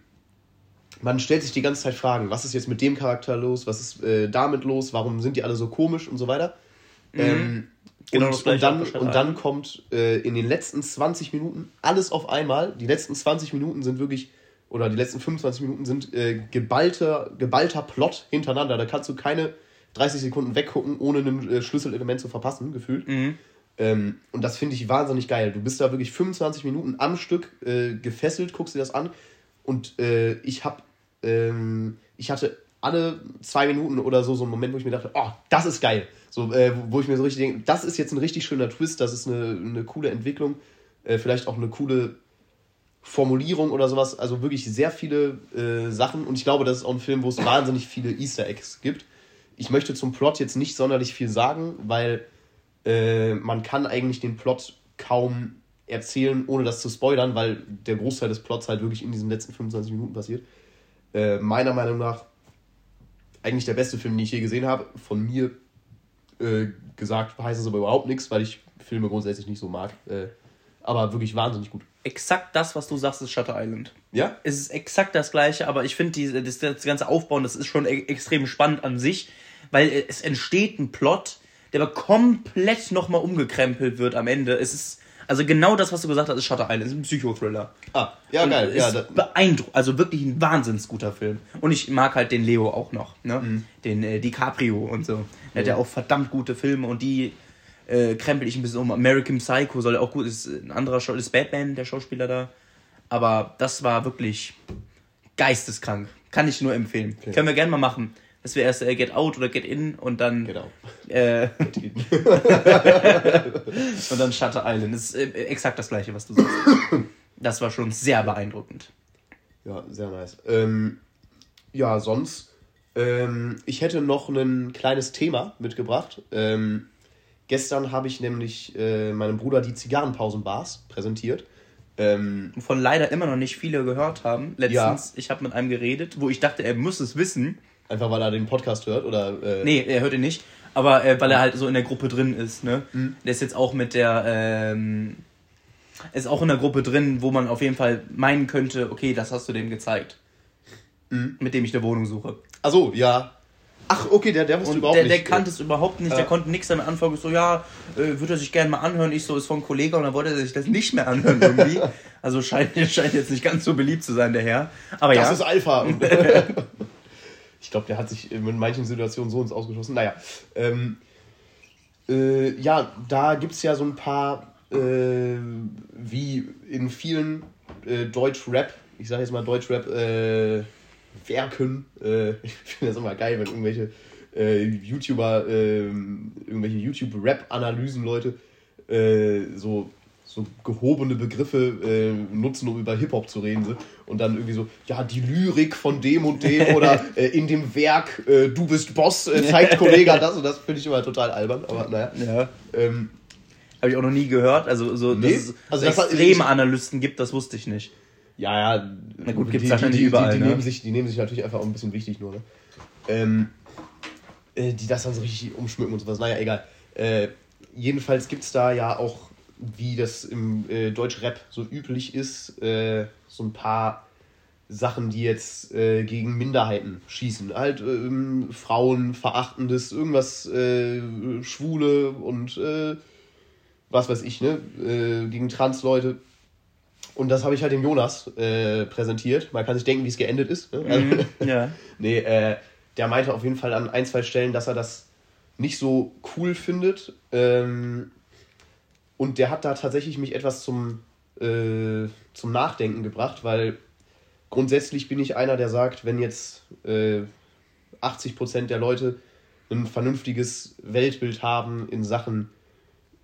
man stellt sich die ganze Zeit Fragen, was ist jetzt mit dem Charakter los, was ist äh, damit los, warum sind die alle so komisch und so weiter. Mhm. Ähm, Genau und, und, dann, und dann kommt äh, in den letzten 20 Minuten alles auf einmal. Die letzten 20 Minuten sind wirklich, oder die letzten 25 Minuten sind äh, geballter, geballter Plot hintereinander. Da kannst du keine 30 Sekunden weggucken, ohne ein äh, Schlüsselelement zu verpassen, gefühlt. Mhm. Ähm, und das finde ich wahnsinnig geil. Du bist da wirklich 25 Minuten am Stück äh, gefesselt, guckst dir das an. Und äh, ich habe, ähm, ich hatte alle zwei Minuten oder so so einen Moment, wo ich mir dachte, oh, das ist geil. So, äh, wo ich mir so richtig denke, das ist jetzt ein richtig schöner Twist, das ist eine, eine coole Entwicklung, äh, vielleicht auch eine coole Formulierung oder sowas. Also wirklich sehr viele äh, Sachen und ich glaube, das ist auch ein Film, wo es wahnsinnig viele Easter Eggs gibt. Ich möchte zum Plot jetzt nicht sonderlich viel sagen, weil äh, man kann eigentlich den Plot kaum erzählen, ohne das zu spoilern, weil der Großteil des Plots halt wirklich in diesen letzten 25 Minuten passiert. Äh, meiner Meinung nach eigentlich der beste Film, den ich je gesehen habe. Von mir äh, gesagt heißt es aber überhaupt nichts, weil ich Filme grundsätzlich nicht so mag. Äh, aber wirklich wahnsinnig gut. exakt das, was du sagst, ist Shutter Island. Ja? Es ist exakt das gleiche, aber ich finde, das, das ganze Aufbauen, das ist schon e extrem spannend an sich, weil es entsteht ein Plot, der aber komplett nochmal umgekrempelt wird am Ende. Es ist, also genau das, was du gesagt hast, ist Shutter Island. Ist ein Psychothriller. Ah, ja, Und geil. Ja, ist da, beeindruckend, also wirklich ein wahnsinns guter Film. Und ich mag halt den Leo auch noch, ne? Mhm. Den äh, DiCaprio und so. Der hat ja auch verdammt gute Filme und die äh, krempel ich ein bisschen um. American Psycho soll ja auch gut, ist ein anderer Show, ist Batman, der Schauspieler da. Aber das war wirklich geisteskrank. Kann ich nur empfehlen. Können wir gerne mal machen. Dass wir erst äh, Get Out oder Get In und dann genau. äh, *laughs* *laughs* und dann Shutter Island. Das ist äh, exakt das gleiche, was du sagst. Das war schon sehr beeindruckend. Ja, sehr nice. Ähm, ja, sonst, ähm, ich hätte noch ein kleines Thema mitgebracht. Ähm, gestern habe ich nämlich äh, meinem Bruder die Zigarrenpausenbars präsentiert. Ähm, Von leider immer noch nicht viele gehört haben. Letztens, ich habe mit einem geredet, wo ich dachte, er muss es wissen. Einfach weil er den Podcast hört oder. Äh, Nee, er hört ihn nicht. Aber äh, weil er halt so in der Gruppe drin ist, ne? Der ist jetzt auch mit der, ähm, ist auch in der Gruppe drin, wo man auf jeden Fall meinen könnte, okay, das hast du dem gezeigt. Mit dem ich eine Wohnung suche. Achso, ja. Ach, okay, der, der wusste Und überhaupt der, nicht. der kannte es überhaupt nicht, der Ja. konnte nichts damit anfangen. Ich so, ja, äh, würde er sich gerne mal anhören. Ich so, ist von Kollege und dann wollte er sich das nicht mehr anhören irgendwie. *laughs* also scheint, *laughs* scheint jetzt nicht ganz so beliebt zu sein, der Herr. Aber Das ja. ist Alpha. *laughs* ich glaube, der hat sich in manchen Situationen so ins Ausgeschossen. Naja. Ähm, äh, ja, da gibt es ja so ein paar, äh, wie in vielen äh, Deutsch-Rap, ich sage jetzt mal Deutsch-Rap, äh. Äh, *laughs* ich finde das immer geil, wenn irgendwelche äh, YouTuber, äh, irgendwelche YouTube-Rap-Analysen-Leute äh, so, so gehobene Begriffe äh, nutzen, um über Hip-Hop zu reden. so. Und dann irgendwie so, ja, die Lyrik von dem und dem *laughs* oder äh, in dem Werk, äh, du bist Boss, äh, zeigt Kollege das und das finde ich immer total albern. Aber naja. ja. Ähm, Habe ich auch noch nie gehört. Also, so, Nee, dass es also so das extreme Analysten gibt, das wusste ich nicht. Ja, ja. Na gut, gibt's die, wahrscheinlich die, überall, Die, die, ne? nehmen sich, die nehmen sich natürlich einfach auch ein bisschen wichtig nur, ne? Ähm, äh, die das dann so richtig umschmücken und sowas. Naja, egal. Äh, jedenfalls gibt es da ja auch, wie das im äh, Deutsch-Rap so üblich ist, äh, so ein paar Sachen, die jetzt äh, gegen Minderheiten schießen. Halt ähm, Frauen, Verachtendes, irgendwas äh, Schwule und äh, was weiß ich, ne? Äh, gegen Trans-Leute. Und das habe ich halt dem Jonas äh, präsentiert. Man kann sich denken, wie es geendet ist. Ne? Also, *laughs* Ja. nee, äh, der meinte auf jeden Fall an ein, zwei Stellen, dass er das nicht so cool findet. Ähm, und der hat da tatsächlich mich etwas zum, äh, zum Nachdenken gebracht, weil grundsätzlich bin ich einer, der sagt, wenn jetzt äh, 80% der Leute ein vernünftiges Weltbild haben in Sachen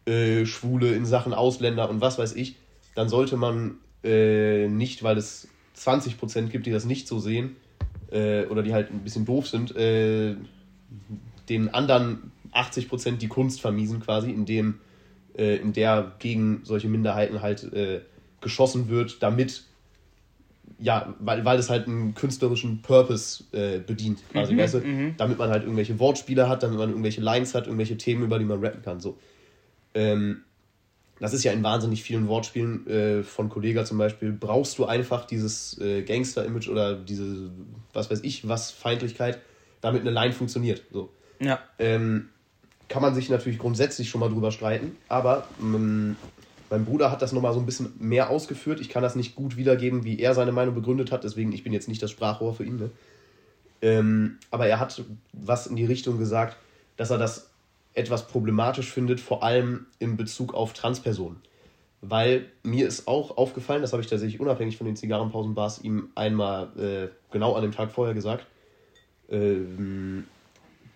äh, Schwule, in Sachen Ausländer und was weiß ich, dann sollte man äh, nicht, weil es 20% gibt, die das nicht so sehen äh, oder die halt ein bisschen doof sind, äh, den anderen 80% die Kunst vermiesen quasi, indem äh, in der gegen solche Minderheiten halt äh, geschossen wird, damit ja, weil, weil es halt einen künstlerischen Purpose äh, bedient, quasi, weißt du? Damit man halt irgendwelche Wortspiele hat, damit man irgendwelche Lines hat, irgendwelche Themen, über die man rappen kann. So. Ähm, das ist ja in wahnsinnig vielen Wortspielen äh, von Kollega zum Beispiel, brauchst du einfach dieses äh, Gangster-Image oder diese, was weiß ich, was Feindlichkeit, damit eine Line funktioniert. So. Ja. Ähm, kann man sich natürlich grundsätzlich schon mal drüber streiten, aber ähm, mein Bruder hat das nochmal so ein bisschen mehr ausgeführt. Ich kann das nicht gut wiedergeben, wie er seine Meinung begründet hat, deswegen ich bin jetzt nicht das Sprachrohr für ihn. Ne? Ähm, aber er hat was in die Richtung gesagt, dass er das etwas problematisch findet, vor allem in Bezug auf Transpersonen. Weil mir ist auch aufgefallen, das habe ich tatsächlich unabhängig von den Zigarrenpausenbars ihm einmal äh, genau an dem Tag vorher gesagt, ähm,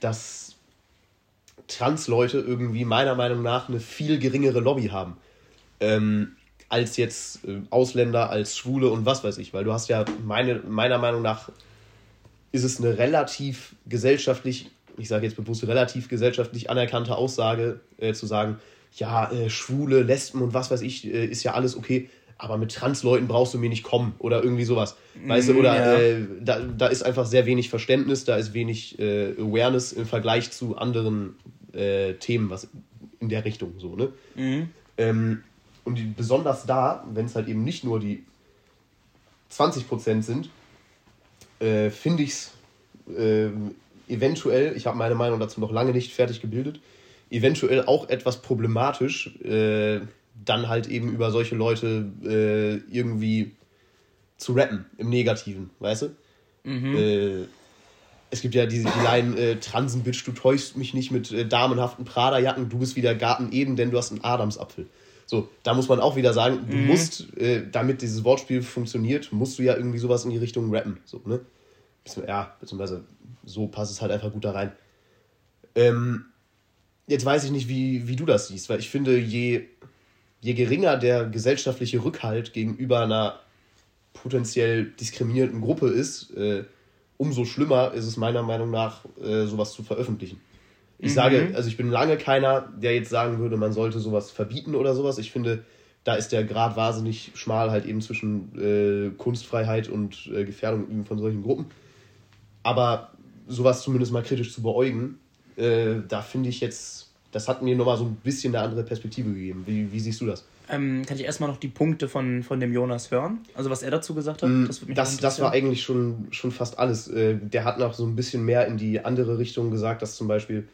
dass Trans-Leute irgendwie meiner Meinung nach eine viel geringere Lobby haben. Ähm, als jetzt äh, Ausländer, als Schwule und was weiß ich. Weil du hast ja meine, meiner Meinung nach ist es eine relativ gesellschaftlich, ich sage jetzt bewusst relativ gesellschaftlich anerkannte Aussage, äh, zu sagen, ja, äh, Schwule, Lesben und was weiß ich, äh, ist ja alles okay, aber mit Transleuten brauchst du mir nicht kommen oder irgendwie sowas. Weißt du, oder ja. äh, da, da ist einfach sehr wenig Verständnis, da ist wenig Awareness im Vergleich zu anderen äh, Themen, was in der Richtung so, ne? Ähm, Und die, besonders da, wenn es halt eben nicht nur die 20% sind, äh, finde ich es äh, eventuell, ich habe meine Meinung dazu noch lange nicht fertig gebildet, eventuell auch etwas problematisch, äh, dann halt eben über solche Leute äh, irgendwie zu rappen, im Negativen, weißt du? Mhm. Es gibt ja diese die Line, äh, Transenbitch, du täuschst mich nicht mit äh, damenhaften Prada-Jacken, du bist wieder Garten Eden, denn du hast einen Adamsapfel. So, da muss man auch wieder sagen, du mhm. musst, äh, damit dieses Wortspiel funktioniert, musst du ja irgendwie sowas in die Richtung rappen. So, ne? Ja, beziehungsweise so passt es halt einfach gut da rein. Ähm, jetzt weiß ich nicht, wie, wie du das siehst, weil ich finde, je, je geringer der gesellschaftliche Rückhalt gegenüber einer potenziell diskriminierten Gruppe ist, äh, umso schlimmer ist es meiner Meinung nach, äh, sowas zu veröffentlichen. Ich mhm. sage, also ich bin lange keiner, der jetzt sagen würde, man sollte sowas verbieten oder sowas. Ich finde, da ist der Grad wahnsinnig schmal halt eben zwischen äh, Kunstfreiheit und äh, Gefährdung von solchen Gruppen. Aber sowas zumindest mal kritisch zu beäugen, äh, da finde ich jetzt, das hat mir nochmal so ein bisschen eine andere Perspektive gegeben. Wie, wie siehst du das? Ähm, kann ich erstmal noch die Punkte von, von dem Jonas hören? Also was er dazu gesagt hat? Mm, das, das, das war eigentlich schon, schon fast alles. Äh, der hat noch so ein bisschen mehr in die andere Richtung gesagt, dass zum Beispiel,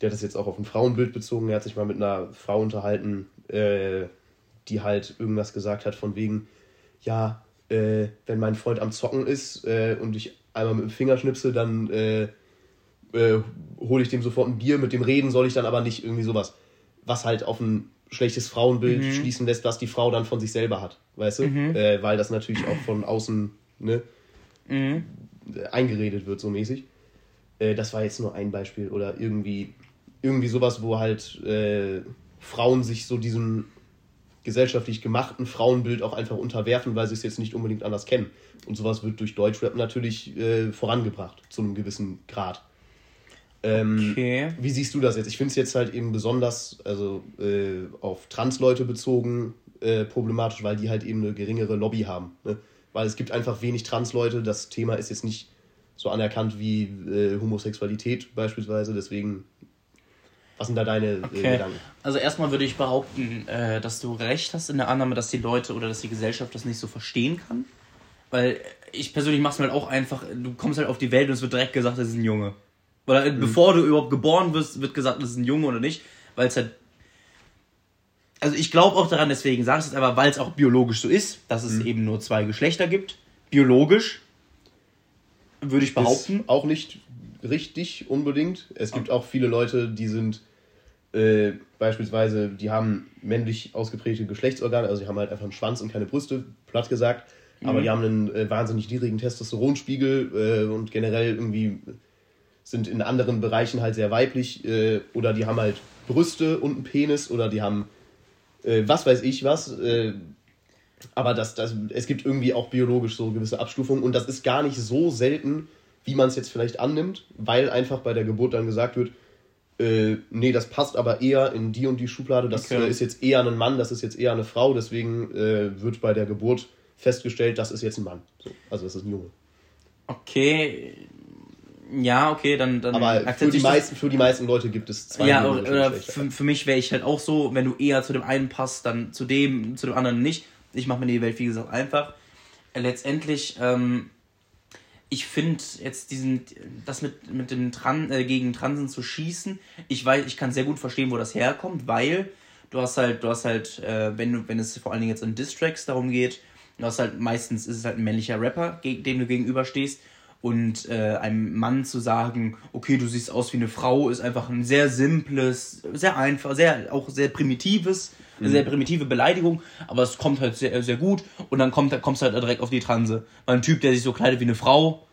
der hat das jetzt auch auf ein Frauenbild bezogen, er hat sich mal mit einer Frau unterhalten, äh, die halt irgendwas gesagt hat von wegen, ja, äh, wenn mein Freund am Zocken ist und ich einmal mit dem Finger schnipse, dann hole ich dem sofort ein Bier, mit dem reden soll ich dann aber nicht irgendwie sowas. Was halt auf ein schlechtes Frauenbild mhm. schließen lässt, was die Frau dann von sich selber hat, weißt du? Mhm. Äh, weil das natürlich auch von außen ne, mhm. eingeredet wird, so mäßig. Äh, das war jetzt nur ein Beispiel. Oder irgendwie, irgendwie sowas, wo halt äh, Frauen sich so diesem gesellschaftlich gemachten Frauenbild auch einfach unterwerfen, weil sie es jetzt nicht unbedingt anders kennen. Und sowas wird durch Deutschrap natürlich äh, vorangebracht, zu einem gewissen Grad. Ähm, okay. Wie siehst du das jetzt? Ich finde es jetzt halt eben besonders, also äh, auf Trans-Leute bezogen, äh, problematisch, weil die halt eben eine geringere Lobby haben. Ne? Weil es gibt einfach wenig Trans-Leute. Das Thema ist jetzt nicht so anerkannt wie äh, Homosexualität beispielsweise. Deswegen, was sind da deine äh, okay. Gedanken? Also erstmal würde ich behaupten, äh, dass du recht hast in der Annahme, dass die Leute oder dass die Gesellschaft das nicht so verstehen kann. Weil ich persönlich mache es mir halt auch einfach, du kommst halt auf die Welt und es wird direkt gesagt, das ist ein Junge. Oder mhm. bevor du überhaupt geboren wirst, wird gesagt, das ist ein Junge oder nicht, weil es halt. Also ich glaube auch daran, deswegen sage ich es aber, weil es auch biologisch so ist, dass es mhm. eben nur zwei Geschlechter gibt. Biologisch, würde ich behaupten. Ist auch nicht richtig unbedingt. Es gibt auch viele Leute, die sind äh, beispielsweise, die haben männlich ausgeprägte Geschlechtsorgane, also die haben halt einfach einen Schwanz und keine Brüste, platt gesagt. Mhm. Aber die haben einen äh, wahnsinnig niedrigen Testosteronspiegel äh, und generell irgendwie sind in anderen Bereichen halt sehr weiblich äh, oder die haben halt Brüste und einen Penis oder die haben äh, was weiß ich was. Äh, aber das, das, es gibt irgendwie auch biologisch so gewisse Abstufungen und das ist gar nicht so selten, wie man es jetzt vielleicht annimmt, weil einfach bei der Geburt dann gesagt wird, äh, nee, das passt aber eher in die und die Schublade, das okay. ist jetzt eher ein Mann, das ist jetzt eher eine Frau, deswegen äh, wird bei der Geburt festgestellt, das ist jetzt ein Mann. So, also das ist ein Junge. Okay, ja, okay, dann, dann Aber für die, meisten, für die meisten Leute gibt es zwei Ja, oder für, für mich wäre ich halt auch so, wenn du eher zu dem einen passt, dann zu dem, zu dem anderen nicht. Ich mache mir die Welt, wie gesagt, einfach. Letztendlich, ähm, ich finde jetzt diesen, das mit, mit dem Tran, äh, gegen Transen zu schießen, ich weiß, ich kann sehr gut verstehen, wo das herkommt, weil du hast halt, du hast halt, äh, wenn wenn es vor allen Dingen jetzt in Distracks darum geht, du hast halt meistens ist es halt ein männlicher Rapper, dem du gegenüberstehst und äh, einem Mann zu sagen, okay, du siehst aus wie eine Frau, ist einfach ein sehr simples, sehr einfach, sehr auch sehr primitives, eine mhm. sehr primitive Beleidigung, aber es kommt halt sehr, sehr gut und dann kommt, kommst du halt direkt auf die Transe. Weil ein Typ, der sich so kleidet wie eine Frau,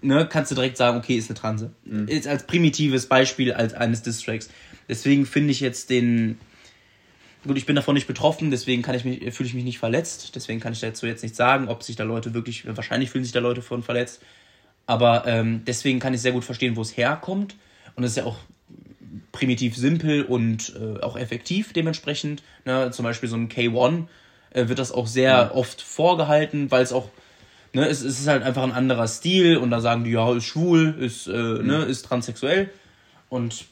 ne, kannst du direkt sagen, okay, ist eine Transe. Mhm. Ist als primitives Beispiel als eines Distracks. Deswegen finde ich jetzt den, Gut, ich bin davon nicht betroffen, deswegen kann ich mich, fühle ich mich nicht verletzt. Deswegen kann ich dazu jetzt nicht sagen, ob sich da Leute wirklich, wahrscheinlich fühlen sich da Leute von verletzt. Aber ähm, deswegen kann ich sehr gut verstehen, wo es herkommt. Und es ist ja auch primitiv simpel und äh, auch effektiv dementsprechend. Ne? Zum Beispiel so ein K1 äh, wird das auch sehr ja. oft vorgehalten, weil es auch, ne, es, es, ist halt einfach ein anderer Stil und da sagen die, ja, ist schwul, ist, äh, mhm. ne, ist transsexuell. Und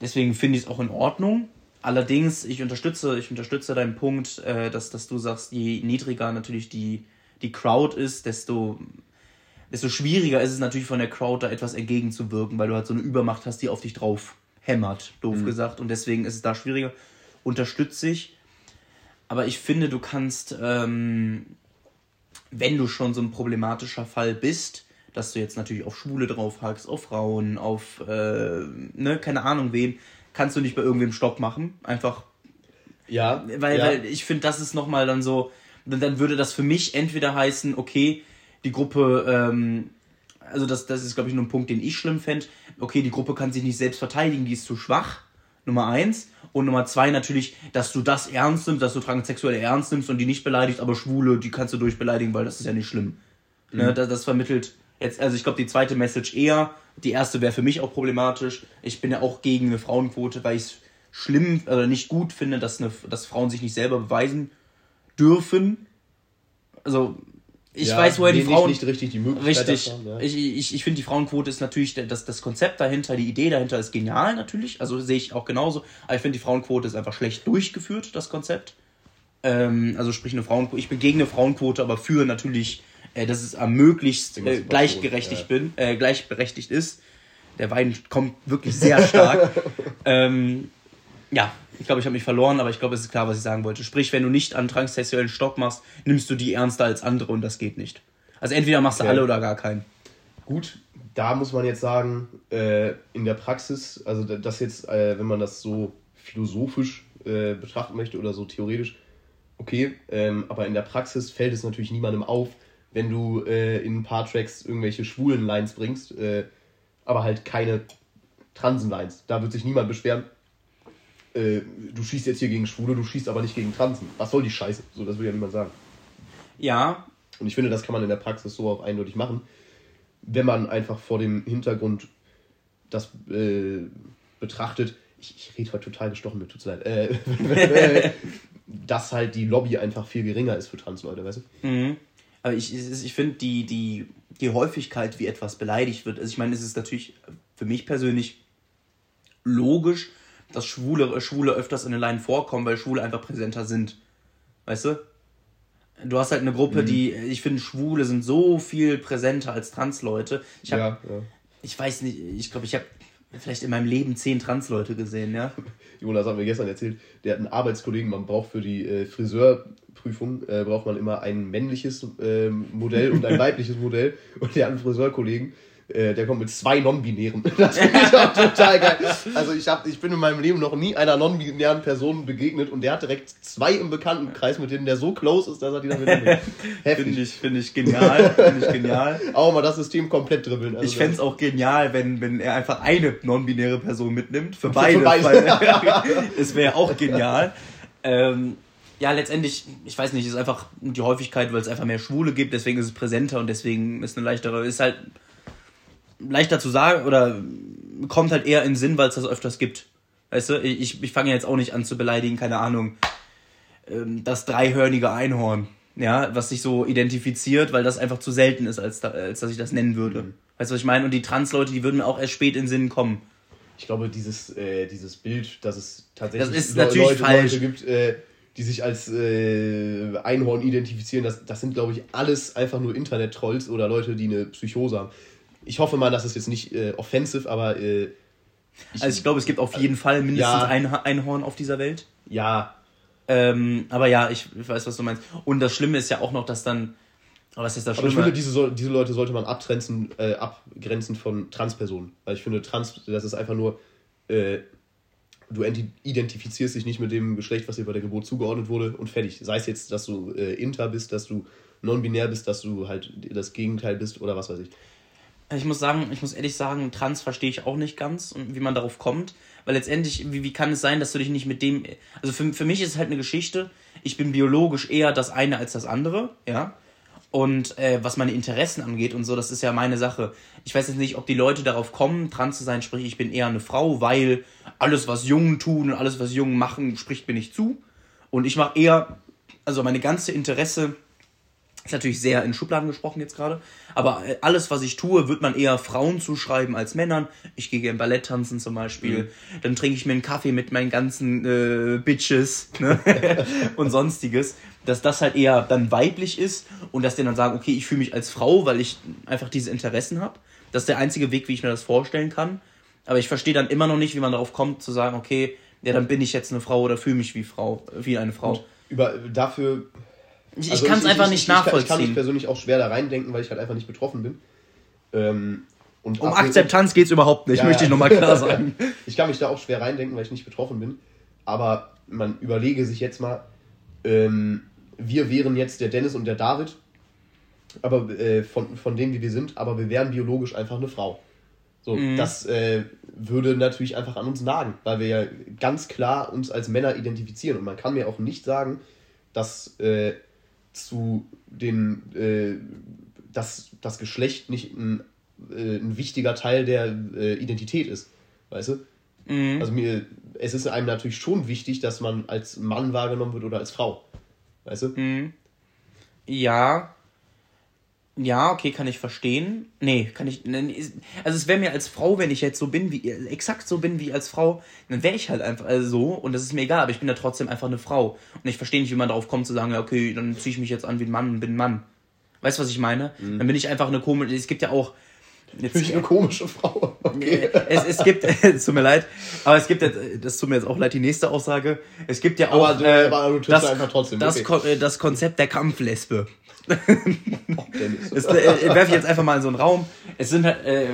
deswegen finde ich es auch in Ordnung. Allerdings, ich unterstütze, ich unterstütze deinen Punkt, äh, dass, dass du sagst, je niedriger natürlich die, die Crowd ist, desto, desto schwieriger ist es natürlich von der Crowd da etwas entgegenzuwirken, weil du halt so eine Übermacht hast, die auf dich drauf hämmert, doof mhm. gesagt. Und deswegen ist es da schwieriger. Unterstütze ich. Aber ich finde, du kannst, ähm, wenn du schon so ein problematischer Fall bist, dass du jetzt natürlich auf Schwule draufhackst, auf Frauen, auf, äh, ne, keine Ahnung wen, kannst du nicht bei irgendwem Stopp machen. Einfach. Ja. Weil, ja. weil ich finde, das ist nochmal dann so, dann würde das für mich entweder heißen, okay, die Gruppe, ähm, also das, das ist, glaube ich, nur ein Punkt, den ich schlimm fände. Okay, die Gruppe kann sich nicht selbst verteidigen, die ist zu schwach. Nummer eins. Und Nummer zwei natürlich, dass du das ernst nimmst, dass du Transsexuelle ernst nimmst und die nicht beleidigst, aber Schwule, die kannst du durchbeleidigen, weil das ist ja nicht schlimm. Ne, mhm. Ne, das, das vermittelt jetzt, also ich glaube, die zweite Message eher, die erste wäre für mich auch problematisch. Ich bin ja auch gegen eine Frauenquote, weil ich es schlimm oder nicht gut finde, dass, eine, dass Frauen sich nicht selber beweisen dürfen. Also, ich ja, weiß, woher die Frauen. Nicht richtig die Möglichkeit richtig. Davon, ja. Ich, ich, ich finde, die Frauenquote ist natürlich, das, das Konzept dahinter, die Idee dahinter ist genial natürlich. Also sehe ich auch genauso. Aber ich finde, die Frauenquote ist einfach schlecht durchgeführt, das Konzept. Ähm, also sprich eine Frauenquote. Ich bin gegen eine Frauenquote, aber für natürlich äh, dass es am möglichst äh, gleichgerechtigt bin, äh, gleichberechtigt ist. Der Wein kommt wirklich sehr stark. *laughs* ähm, ja, ich glaube, ich habe mich verloren, aber ich glaube, es ist klar, was ich sagen wollte. Sprich, wenn du nicht an transsexuellen Stopp machst, nimmst du die ernster als andere und das geht nicht. Also entweder machst du okay. alle oder gar keinen. Gut, da muss man jetzt sagen, äh, in der Praxis, also das jetzt, äh, wenn man das so philosophisch äh, betrachten möchte oder so theoretisch, okay, ähm, aber in der Praxis fällt es natürlich niemandem auf, wenn du äh, in ein paar Tracks irgendwelche schwulen Lines bringst, äh, aber halt keine Transen-Lines. Da wird sich niemand beschweren. Äh, du schießt jetzt hier gegen Schwule, du schießt aber nicht gegen Transen. Was soll die Scheiße? So, das will ja niemand sagen. Ja. Und ich finde, das kann man in der Praxis so auch eindeutig machen, wenn man einfach vor dem Hintergrund das äh, betrachtet. Ich, ich rede heute total gestochen, mir tut's leid. Äh, *laughs* *laughs* dass halt die Lobby einfach viel geringer ist für Transleute, weißt du? Mhm. Aber ich, ich finde die, die, die Häufigkeit, wie etwas beleidigt wird, also ich meine, es ist natürlich für mich persönlich logisch, dass Schwule, Schwule öfters in den Line vorkommen, weil Schwule einfach präsenter sind. Weißt du? Du hast halt eine Gruppe, mhm. die, ich finde, Schwule sind so viel präsenter als Transleute. Ich habe, ja, ja. ich weiß nicht, ich glaube, ich habe vielleicht in meinem Leben zehn Transleute gesehen, ja. *laughs* Jonas hat mir gestern erzählt, der hat einen Arbeitskollegen, man braucht für die äh, Friseurprüfung, äh, braucht man immer ein männliches äh, Modell und ein *laughs* weibliches Modell. Und der hat einen Friseurkollegen, äh, der kommt mit zwei Non-Binären. *laughs* Das finde ich auch total geil. Also ich, hab, ich bin in meinem Leben noch nie einer non-binären Person begegnet und der hat direkt zwei im Bekanntenkreis, mit denen der so close ist, dass er die damit nimmt. *laughs* Finde ich, find ich genial. Finde ich genial. *laughs* Auch mal das System komplett dribbeln. Also ich fände es auch genial, wenn, wenn er einfach eine non-binäre Person mitnimmt. Für beide. Für beide. Es wäre auch genial. Ähm, ja, letztendlich, ich weiß nicht, ist einfach die Häufigkeit, weil es einfach mehr Schwule gibt, deswegen ist es präsenter und deswegen ist eine leichtere, ist halt leichter zu sagen oder kommt halt eher in Sinn, weil es das öfters gibt. Weißt du, ich, ich fange jetzt auch nicht an zu beleidigen, keine Ahnung, ähm, das dreihörnige Einhorn, ja, was sich so identifiziert, weil das einfach zu selten ist, als, da, als dass ich das nennen würde. Mhm. Weißt du, was ich meine? Und die Trans-Leute, die würden mir auch erst spät in Sinn kommen. Ich glaube, dieses, äh, dieses Bild, dass es tatsächlich das ist natürlich Leute, falsch. Leute gibt, äh, die sich als äh, Einhorn identifizieren, das, das sind, glaube ich, alles einfach nur Internet-Trolls oder Leute, die eine Psychose haben ich hoffe mal, dass es jetzt nicht äh, offensiv, aber. Äh, ich, also ich glaube, es gibt auf jeden Fall mindestens ja, ein Einhorn auf dieser Welt. Ja. Ähm, aber ja, ich, ich, weiß, was du meinst. Und das Schlimme ist ja auch noch, dass dann. Was ist das Schlimme? Aber ich finde, diese, diese Leute sollte man abgrenzen, äh, abgrenzen von Transpersonen. Weil ich finde, Trans, das ist einfach nur. Äh, du identifizierst dich nicht mit dem Geschlecht, was dir bei der Geburt zugeordnet wurde und fertig. Sei es jetzt, dass du äh, inter bist, dass du non-binär bist, dass du halt das Gegenteil bist oder was weiß ich. Ich muss sagen, ich muss ehrlich sagen, Trans verstehe ich auch nicht ganz und wie man darauf kommt. Weil letztendlich, wie, wie kann es sein, dass du dich nicht mit dem. Also für, für mich ist es halt eine Geschichte. Ich bin biologisch eher das eine als das andere, ja. Und äh, was meine Interessen angeht und so, das ist ja meine Sache. Ich weiß jetzt nicht, ob die Leute darauf kommen, trans zu sein, sprich, ich bin eher eine Frau, weil alles, was Jungen tun und alles, was Jungen machen, spricht mir nicht zu. Und ich mache eher, also meine ganze Interesse Ist natürlich sehr in Schubladen gesprochen jetzt gerade. Aber äh, alles, was ich tue, wird man eher Frauen zuschreiben als Männern. Ich gehe gerne Ballett tanzen zum Beispiel. Mhm. Dann trinke ich mir einen Kaffee mit meinen ganzen äh, Bitches ne? *laughs* und sonstiges. Dass das halt eher dann weiblich ist und dass die dann sagen, okay, ich fühle mich als Frau, weil ich einfach diese Interessen habe. Das ist der einzige Weg, wie ich mir das vorstellen kann. Aber ich verstehe dann immer noch nicht, wie man darauf kommt, zu sagen, okay, ja, dann bin ich jetzt eine Frau oder fühle mich wie Frau, wie eine Frau. Und über, dafür ich, also kann es einfach ich, nicht ich, nachvollziehen. Ich kann, mich persönlich auch schwer da reindenken, weil ich halt einfach nicht betroffen bin. Ähm, um Akzeptanz geht es überhaupt nicht, ja, möchte ich nochmal klar sagen. *laughs* ich kann mich da auch schwer reindenken, weil ich nicht betroffen bin. Aber man überlege sich jetzt mal, ähm, wir wären jetzt der Dennis und der David, aber äh, von, von dem, wie wir sind, aber wir wären biologisch einfach eine Frau. So, mhm. das äh, würde natürlich einfach an uns nagen, weil wir ja ganz klar uns als Männer identifizieren. Und man kann mir auch nicht sagen, dass äh, zu den, äh, dass das Geschlecht nicht ein, äh, ein wichtiger Teil der äh, Identität ist. Weißt du? Mhm. Also mir, es ist einem natürlich schon wichtig, dass man als Mann wahrgenommen wird oder als Frau. Weißt du? Mhm. Ja. Ja, okay, kann ich verstehen. Nee, kann ich. Also es wäre mir als Frau, wenn ich jetzt so bin, wie exakt so bin wie als Frau, dann wäre ich halt einfach so und das ist mir egal, aber ich bin ja trotzdem einfach eine Frau. Und ich verstehe nicht, wie man darauf kommt zu sagen, ja, okay, dann ziehe ich mich jetzt an wie ein Mann und bin ein Mann. Weißt du, was ich meine? Mhm. Dann bin ich einfach eine komische. Es gibt ja auch. Jetzt, ich eine komische Frau. *laughs* Okay. Es, es gibt, *laughs* es tut mir leid, aber es gibt, das tut mir jetzt auch leid, die nächste Aussage. Es gibt ja auch aber, äh, aber du das, einfach trotzdem. Das, okay. das Konzept der Kampflesbe. *laughs* das äh, werfe ich jetzt einfach mal in so einen Raum. Es sind halt, äh,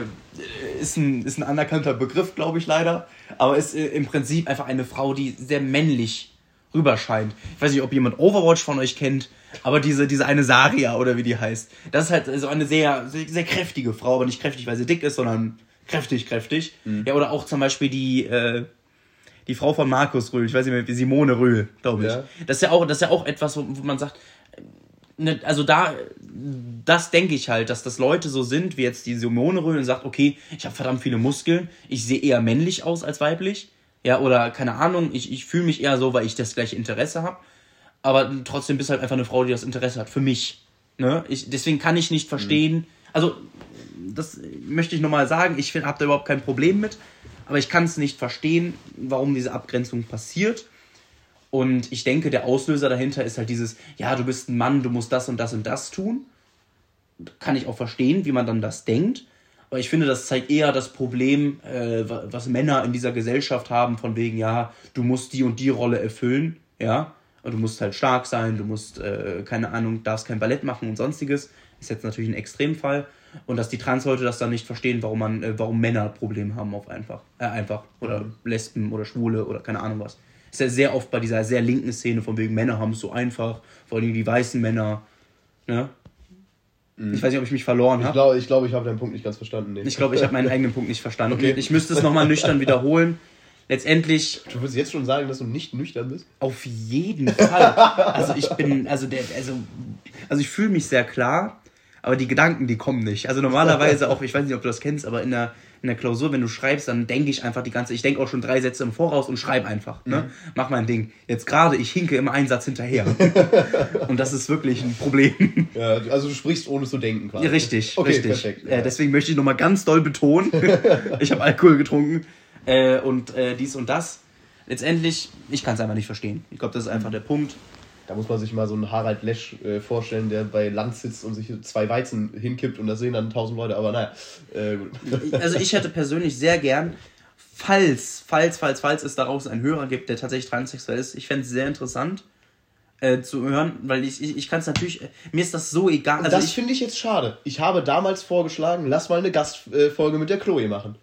ist, ein, ist ein anerkannter Begriff, glaube ich leider, aber ist äh, im Prinzip einfach eine Frau, die sehr männlich rüberscheint. Ich weiß nicht, ob jemand Overwatch von euch kennt, aber diese, diese eine Saria oder wie die heißt, das ist halt so eine sehr, sehr, sehr kräftige Frau, aber nicht kräftig, weil sie dick ist, sondern kräftig, kräftig. Mhm. Ja, oder auch zum Beispiel die, äh, die Frau von Markus Rühl, ich weiß nicht mehr, wie Simone Rühl, glaube ich. Ja. Das ist ja auch, das ist ja auch etwas, wo, wo man sagt, ne, also da, das denke ich halt, dass das Leute so sind, wie jetzt die Simone Röhl und sagt, okay, ich habe verdammt viele Muskeln, ich sehe eher männlich aus als weiblich. Ja, oder keine Ahnung, ich, ich fühle mich eher so, weil ich das gleiche Interesse habe. Aber trotzdem bist du halt einfach eine Frau, die das Interesse hat. Für mich. Ne? Ich, deswegen kann ich nicht verstehen. Mhm. Also, das möchte ich nochmal sagen. Ich habe da überhaupt kein Problem mit. Aber ich kann es nicht verstehen, warum diese Abgrenzung passiert. Und ich denke, der Auslöser dahinter ist halt dieses, ja, du bist ein Mann, du musst das und das und das tun. Kann ich auch verstehen, wie man dann das denkt. Aber ich finde, das zeigt eher das Problem, äh, was Männer in dieser Gesellschaft haben, von wegen, ja, du musst die und die Rolle erfüllen, ja. Du musst halt stark sein, du musst, äh, keine Ahnung, darfst kein Ballett machen und sonstiges. Ist jetzt natürlich ein Extremfall. Und dass die Transleute das dann nicht verstehen, warum man, äh, warum Männer Probleme haben auf einfach. Äh, einfach. Oder Lesben oder Schwule oder keine Ahnung was ist ja sehr oft bei dieser sehr linken Szene, von wegen Männer haben es so einfach, vor allem die weißen Männer. Ne? Mhm. Ich weiß nicht, ob ich mich verloren habe. Ich glaube, ich, glaub, ich habe deinen Punkt nicht ganz verstanden. Nee. Ich glaube, ich habe meinen eigenen Punkt nicht *laughs* verstanden. Okay. Ich müsste es nochmal nüchtern wiederholen. Letztendlich. Du willst jetzt schon sagen, dass du nicht nüchtern bist? Auf jeden Fall. Also ich bin, also der, also, also ich fühle mich sehr klar, aber die Gedanken, die kommen nicht. Also normalerweise auch, ich weiß nicht, ob du das kennst, aber in der in der Klausur, wenn du schreibst, dann denke ich einfach die ganze, ich denke auch schon drei Sätze im Voraus und schreibe einfach. Ne? Mhm. Mach mein Ding. Jetzt gerade, ich hinke immer einen Satz hinterher. *laughs* und das ist wirklich ein Problem. Ja, also du sprichst ohne zu denken quasi. Ja, richtig, okay, richtig. Perfekt, ja. deswegen möchte ich nochmal ganz doll betonen, *laughs* ich habe Alkohol getrunken äh, und äh, dies und das. Letztendlich, ich kann es einfach nicht verstehen. Ich glaube, das ist einfach der Punkt. Da muss man sich mal so einen Harald Lesch äh, vorstellen, der bei Land sitzt und sich zwei Weizen hinkippt und das sehen dann tausend Leute, aber naja. Äh, *laughs* also ich hätte persönlich sehr gern, falls, falls, falls, falls es daraus einen Hörer gibt, der tatsächlich transsexuell ist, ich fände es sehr interessant äh, zu hören, weil ich, ich, ich kann es natürlich, mir ist das so egal. Also das finde ich jetzt schade. Ich habe damals vorgeschlagen, lass mal eine Gastfolge mit der Chloe machen.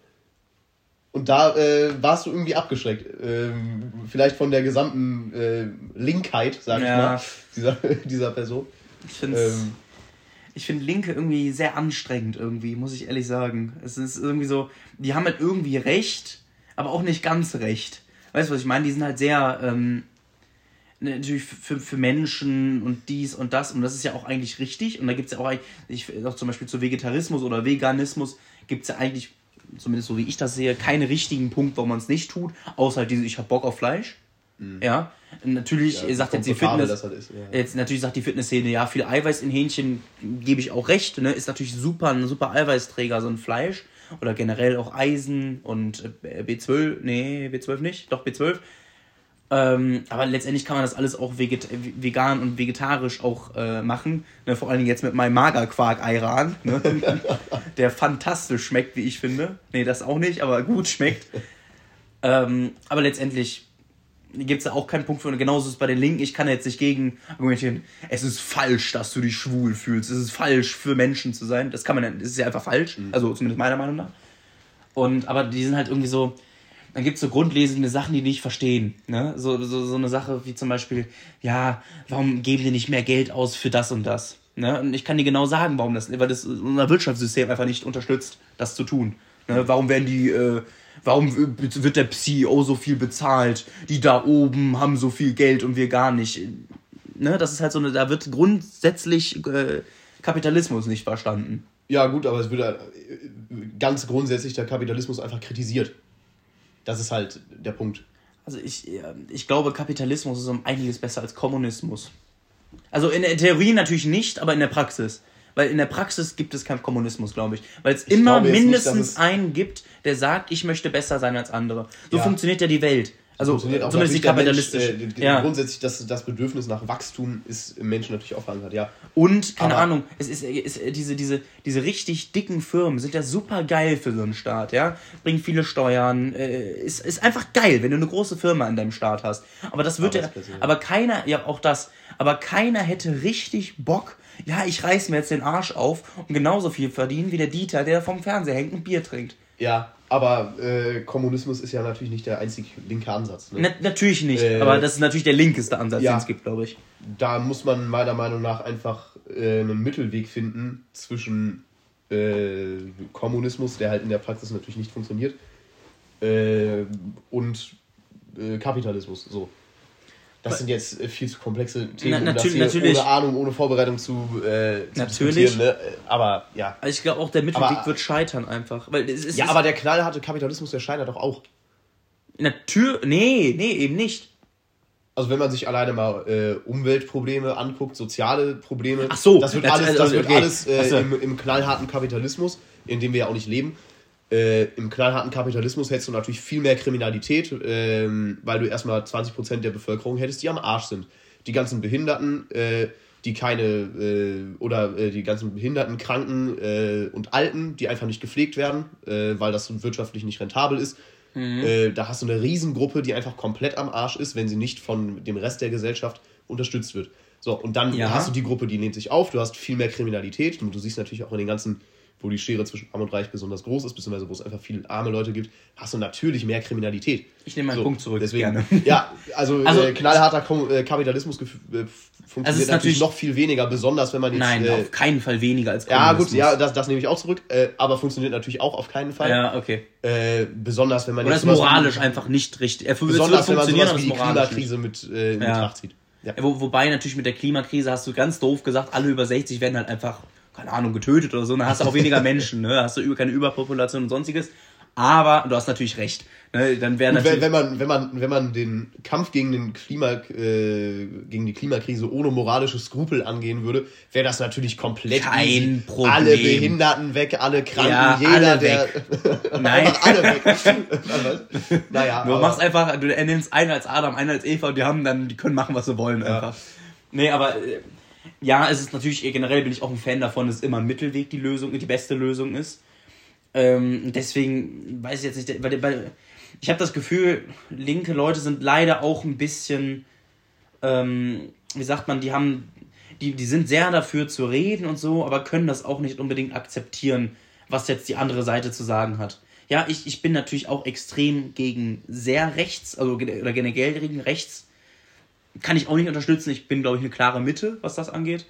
Und da äh, warst du irgendwie abgeschreckt. Ähm, vielleicht von der gesamten äh, Linkheit, sag ich mal, dieser, *laughs* dieser Person. Ich finde ähm, ich finde Linke irgendwie sehr anstrengend irgendwie, muss ich ehrlich sagen. Es ist irgendwie so, die haben halt irgendwie recht, aber auch nicht ganz recht. Weißt du, was ich meine? Die sind halt sehr, ähm, ne, natürlich für, für Menschen und dies und das und das ist ja auch eigentlich richtig. Und da gibt es ja auch, ich, auch zum Beispiel zu Vegetarismus oder Veganismus gibt es ja eigentlich zumindest so wie ich das sehe, keinen richtigen Punkt, warum man es nicht tut, außer halt diese, ich habe Bock auf Fleisch. Ja, natürlich Ja, sagt jetzt die Fitness, das halt ist, ja. jetzt natürlich sagt die Fitnessszene, ja, viel Eiweiß in Hähnchen gebe ich auch recht, ne, ist natürlich super, ein super Eiweißträger, so ein Fleisch oder generell auch Eisen und äh, B12, nee, B12 nicht, doch B12. Ähm, aber letztendlich kann man das alles auch veget vegan und vegetarisch auch äh, machen. Ne, vor allen Dingen jetzt mit meinem Magerquark-Ayran, ne, *laughs* der fantastisch schmeckt, wie ich finde. Nee, das auch nicht, aber gut schmeckt. Ähm, aber letztendlich gibt es da auch keinen Punkt für. Und genauso ist es bei den Linken. Ich kann jetzt nicht gegen argumentieren, es ist falsch, dass du dich schwul fühlst. Es ist falsch, für Menschen zu sein. Das kann man, das ist ja einfach falsch. Also zumindest meiner Meinung nach. Und, aber die sind halt irgendwie so, dann gibt es so grundlegende Sachen, die die nicht verstehen. Ne? So, so, so eine Sache wie zum Beispiel, ja, warum geben die nicht mehr Geld aus für das und das? Ne? Und ich kann dir genau sagen, warum das, weil das unser Wirtschaftssystem einfach nicht unterstützt, das zu tun. Ne? Warum werden die, äh, warum wird der CEO so viel bezahlt? Die da oben haben so viel Geld und wir gar nicht. Ne? Das ist halt so eine, da wird grundsätzlich äh, Kapitalismus nicht verstanden. Ja, gut, aber es wird äh, ganz grundsätzlich der Kapitalismus einfach kritisiert. Das ist halt der Punkt. Also ich, ja, ich glaube, Kapitalismus ist um einiges besser als Kommunismus. Also in der Theorie natürlich nicht, aber in der Praxis. Weil in der Praxis gibt es keinen Kommunismus, glaube ich. Weil es immer nicht, mindestens es- einen gibt, der sagt, ich möchte besser sein als andere. So Ja. funktioniert ja die Welt. Also zumindest die der Mensch, kapitalistische. äh, ja. Grundsätzlich das, das Bedürfnis nach Wachstum ist im Menschen natürlich auch verankert, ja. Und, keine Aber- Ahnung, es ist, ist diese, diese, diese richtig dicken Firmen sind ja super geil für so einen Staat, ja. Bringen viele Steuern, äh, ist, ist einfach geil, wenn du eine große Firma in deinem Staat hast. Aber das wird ja. aber keiner, ja auch das, aber keiner hätte richtig Bock, ja, ich reiß mir jetzt den Arsch auf und genauso viel verdienen wie der Dieter, der vom Fernseher hängt und Bier trinkt. Ja, aber äh, Kommunismus ist ja natürlich nicht der einzig linke Ansatz. Ne? Na, natürlich nicht, Äh, aber das ist natürlich der linkeste Ansatz, ja. den es gibt, glaube ich. Da muss man meiner Meinung nach einfach äh, einen Mittelweg finden zwischen äh, Kommunismus, der halt in der Praxis natürlich nicht funktioniert, äh, und äh, Kapitalismus. So. Das sind jetzt äh, viel zu komplexe Themen, Na, um das natürlich. ohne Ahnung, ohne Vorbereitung zu, äh, zu Natürlich. diskutieren. Ne? Aber ja. Also ich glaube auch, der Mittelweg Aber- wird scheitern einfach. Weil es ist, Ja, aber der knallharte Kapitalismus, der scheitert doch auch. Natür nee, nee, eben nicht. Also wenn man sich alleine mal äh, Umweltprobleme anguckt, soziale Probleme, Ach so, das wird alles, das also, wird okay. alles äh, so. im, im knallharten Kapitalismus, in dem wir ja auch nicht leben. Äh, Im knallharten Kapitalismus hättest du natürlich viel mehr Kriminalität, ähm, weil du erstmal 20% der Bevölkerung hättest, die am Arsch sind. Die ganzen Behinderten, äh, die keine, äh, oder äh, die ganzen Behinderten, Kranken äh, und Alten, die einfach nicht gepflegt werden, äh, weil das wirtschaftlich nicht rentabel ist. Äh, da hast du eine Riesengruppe, die einfach komplett am Arsch ist, wenn sie nicht von dem Rest der Gesellschaft unterstützt wird. So, und dann Ja. hast du die Gruppe, die lehnt sich auf, du hast viel mehr Kriminalität und du siehst natürlich auch in den ganzen, wo die Schere zwischen Arm und Reich besonders groß ist, beziehungsweise wo es einfach viele arme Leute gibt, hast du natürlich mehr Kriminalität. Ich nehme meinen Punkt zurück, Deswegen, gerne. *laughs* Ja, also, Also, äh, knallharter Kom äh, Kapitalismus äh, funktioniert Also ist natürlich natürlich- noch viel weniger, besonders wenn man jetzt. Nein, äh, auf keinen Fall weniger als ja, gut, Kommunismus. ja, das, das nehme ich auch zurück, äh, aber funktioniert natürlich auch auf keinen Fall. Ja, okay. Äh, besonders wenn man Oder jetzt ist sowas moralisch wie, einfach nicht richtig. Er besonders wenn man sowas wie ist die. Klimakrise mit äh, in Ja. Betracht zieht. Ja, Wo, wobei natürlich mit der Klimakrise hast du ganz doof gesagt, alle über 60 werden halt einfach, keine Ahnung, getötet oder so. Dann hast du auch weniger *laughs* Menschen, ne? Hast du keine Überpopulation und sonstiges. Aber du hast natürlich recht. Ne? Dann wäre natürlich. wenn, wenn, man, wenn, man, wenn man den Kampf gegen, den Klima, äh, gegen die Klimakrise ohne moralische Skrupel angehen würde, wäre das natürlich komplett Kein easy. Problem. Alle Behinderten weg, alle Kranken, Ja, jeder, alle der. *laughs* Nein. *laughs* Alle weg. naja, Du aber- machst einfach, du nennst einen als Adam, einen als Eva und die haben dann, die können machen, was sie wollen einfach. Nee, aber äh, ja, es ist natürlich, generell bin ich auch ein Fan davon, dass immer Mittelweg die Lösung, die beste Lösung ist. Ähm, deswegen weiß ich jetzt nicht, weil, weil ich habe das Gefühl, linke Leute sind leider auch ein bisschen, ähm, wie sagt man, die haben, die, die sind sehr dafür zu reden und so, aber können das auch nicht unbedingt akzeptieren, was jetzt die andere Seite zu sagen hat. Ja, ich, ich bin natürlich auch extrem gegen sehr rechts, also oder generell gegen rechts. Kann ich auch nicht unterstützen. Ich bin, glaube ich, eine klare Mitte, was das angeht.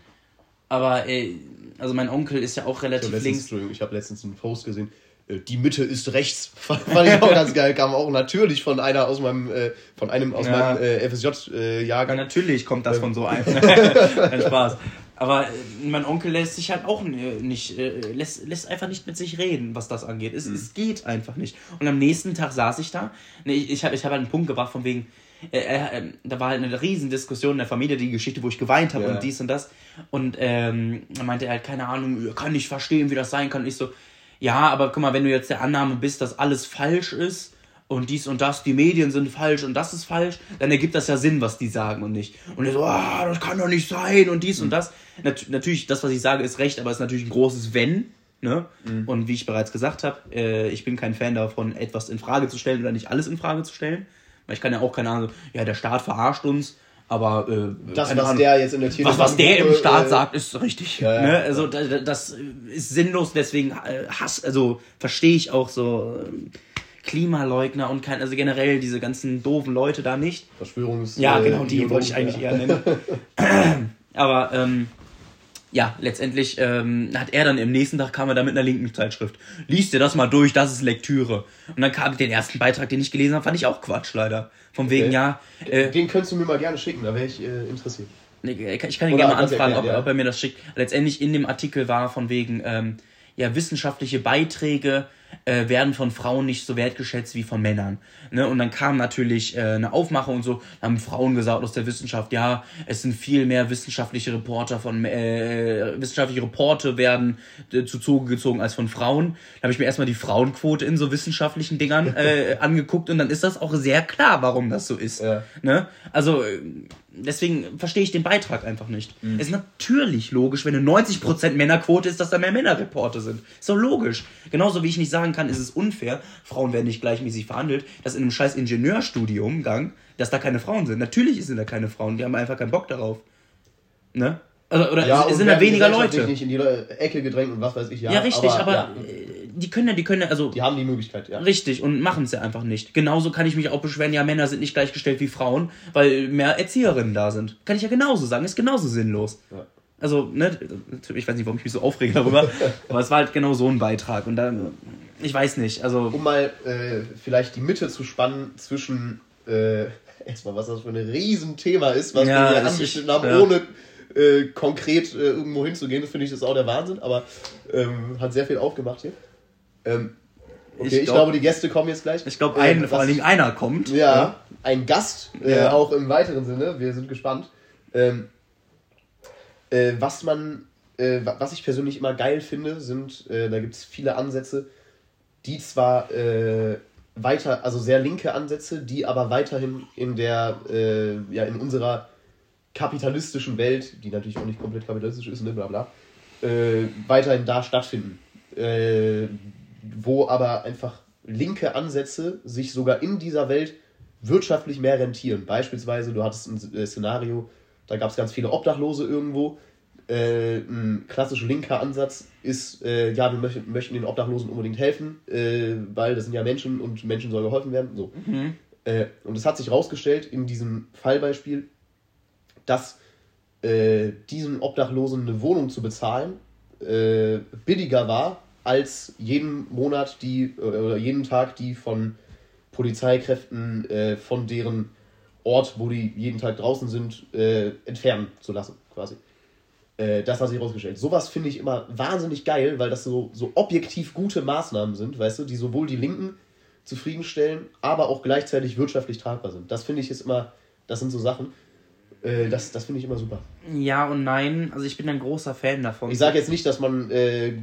Aber, äh, also mein Onkel ist ja auch Ich relativ habe letztens, links. Ich habe letztens einen Post gesehen. äh, Die Mitte ist rechts. *laughs* Fand ich auch ganz geil. Kam auch natürlich von einer aus meinem, äh, von einem aus Ja. meinem äh, FSJ-Jahrgang. Ja, natürlich kommt das von so einem. *laughs* Kein Spaß. Aber äh, mein Onkel lässt sich halt auch äh, nicht, äh, lässt, lässt einfach nicht mit sich reden, was das angeht. Es, es geht einfach nicht. Und am nächsten Tag saß ich da. Nee, ich, ich habe ich hab halt einen Punkt gebracht von wegen, äh, äh, da war halt eine riesen Diskussion in der Familie, die Geschichte, wo ich geweint habe Ja. und dies und das. Und ähm, dann meinte er halt, keine Ahnung, kann nicht verstehen, wie das sein kann. Und ich so, ja, aber guck mal, wenn du jetzt der Annahme bist, dass alles falsch ist und dies und das, die Medien sind falsch und das ist falsch, dann ergibt das ja Sinn, was die sagen und nicht. Und er so, ah, das kann doch nicht sein und dies und das. Nat natürlich, das, was ich sage, ist recht, aber es ist natürlich ein großes Wenn. Ne? Und wie ich bereits gesagt habe, äh, ich bin kein Fan davon, etwas in Frage zu stellen oder nicht alles in Frage zu stellen. Weil ich kann ja auch keine Ahnung, ja, der Staat verarscht uns, aber äh, Das, was Ahnung, der jetzt in der was, was der im Staat äh, sagt, ist richtig. ja, ne? ja. Also da- das ist sinnlos, deswegen äh, Hass, also verstehe ich auch so ähm, Klimaleugner und kein, also generell diese ganzen doofen Leute da nicht. Verschwörungs. Ja, äh, genau, die Ideologen, wollte ich eigentlich ja. eher nennen. *laughs* Aber ähm, ja, letztendlich ähm, hat er dann im nächsten Tag kam er da mit einer linken Zeitschrift. Lies dir das mal durch, das ist Lektüre. Und dann kam den ersten Beitrag, den ich gelesen habe, fand ich auch Quatsch leider. Von wegen, Okay. ja, äh, Den könntest du mir mal gerne schicken, da wäre ich äh, interessiert. Ich kann ihn Oder gerne mal anfragen, erklärt, ob, ja. ob er mir das schickt. Letztendlich in dem Artikel war von wegen, ähm, ja, wissenschaftliche Beiträge äh, werden von Frauen nicht so wertgeschätzt wie von Männern. Ne? Und dann kam natürlich äh, eine Aufmachung und so, da haben Frauen gesagt aus der Wissenschaft, ja, es sind viel mehr wissenschaftliche Reporter von, äh, wissenschaftliche Reporte werden äh, zu Zuge gezogen als von Frauen. Da habe ich mir erstmal die Frauenquote in so wissenschaftlichen Dingern *laughs* äh, angeguckt und dann ist das auch sehr klar, warum das so ist. Ja. Ne? Also äh, deswegen verstehe ich den Beitrag einfach nicht. Mhm. Es ist natürlich logisch, wenn eine 90% Männerquote ist, dass da mehr Männerreporter sind. Ist doch logisch. Genauso wie ich nicht sagen kann, ist es unfair, Frauen werden nicht gleichmäßig verhandelt, dass in einem scheiß Ingenieurstudiumgang, dass da keine Frauen sind. Natürlich sind da keine Frauen, die haben einfach keinen Bock darauf. Ne? Also, oder Ja, es sind da weniger Leute. nicht in die Ecke gedrängt und was weiß ich. Ja, Ja, richtig, aber, ja, äh, die können ja, die können ja, also die haben die Möglichkeit, ja. Richtig, und machen es ja einfach nicht. Genauso kann ich mich auch beschweren, ja, Männer sind nicht gleichgestellt wie Frauen, weil mehr Erzieherinnen da sind. Kann ich ja genauso sagen, ist genauso sinnlos. Ja. Also, ne, ich weiß nicht, warum ich mich so aufrege darüber, *laughs* aber es war halt genau so ein Beitrag. Und dann, ich weiß nicht, also, Um mal äh, vielleicht die Mitte zu spannen zwischen äh, *laughs* erstmal, was das für ein Riesenthema ist, was Ja, wir hier angeschnitten haben, ja. ohne äh, konkret äh, irgendwo hinzugehen. Das finde ich das auch der Wahnsinn, aber ähm, hat sehr viel aufgemacht hier. Ähm, okay, ich, Ich glaub- glaube, die Gäste kommen jetzt gleich. ich glaube, Äh, was- vor allen Dingen einer kommt. Ja, ein Gast, äh, Ja. auch im weiteren Sinne. Wir sind gespannt. Ähm, äh, was man, äh, wa- was ich persönlich immer geil finde, sind, da gibt es viele Ansätze, die zwar äh, weiter, also sehr linke Ansätze, die aber weiterhin in der, äh, ja, in unserer kapitalistischen Welt, die natürlich auch nicht komplett kapitalistisch ist, ne, bla bla, äh, weiterhin da stattfinden. Äh, wo aber einfach linke Ansätze sich sogar in dieser Welt wirtschaftlich mehr rentieren. Beispielsweise, du hattest ein äh, Szenario, da gab es ganz viele Obdachlose irgendwo. Äh, ein klassisch linker Ansatz ist, äh, ja, wir möchten, möchten den Obdachlosen unbedingt helfen, äh, weil das sind ja Menschen und Menschen soll geholfen werden. So. Äh, und es hat sich herausgestellt in diesem Fallbeispiel, dass äh, diesen Obdachlosen eine Wohnung zu bezahlen äh, billiger war, als jeden Monat die oder jeden Tag die von Polizeikräften von deren Ort, wo die jeden Tag draußen sind, entfernen zu lassen, quasi. Äh, das hat sich herausgestellt. Sowas finde ich immer wahnsinnig geil, weil das so, so objektiv gute Maßnahmen sind, weißt du, die sowohl die Linken zufriedenstellen, aber auch gleichzeitig wirtschaftlich tragbar sind. Das finde ich ist immer, das sind so Sachen, äh, das, das finde ich immer super. Ja und nein, also ich bin ein großer Fan davon. Ich sage jetzt nicht, dass man äh,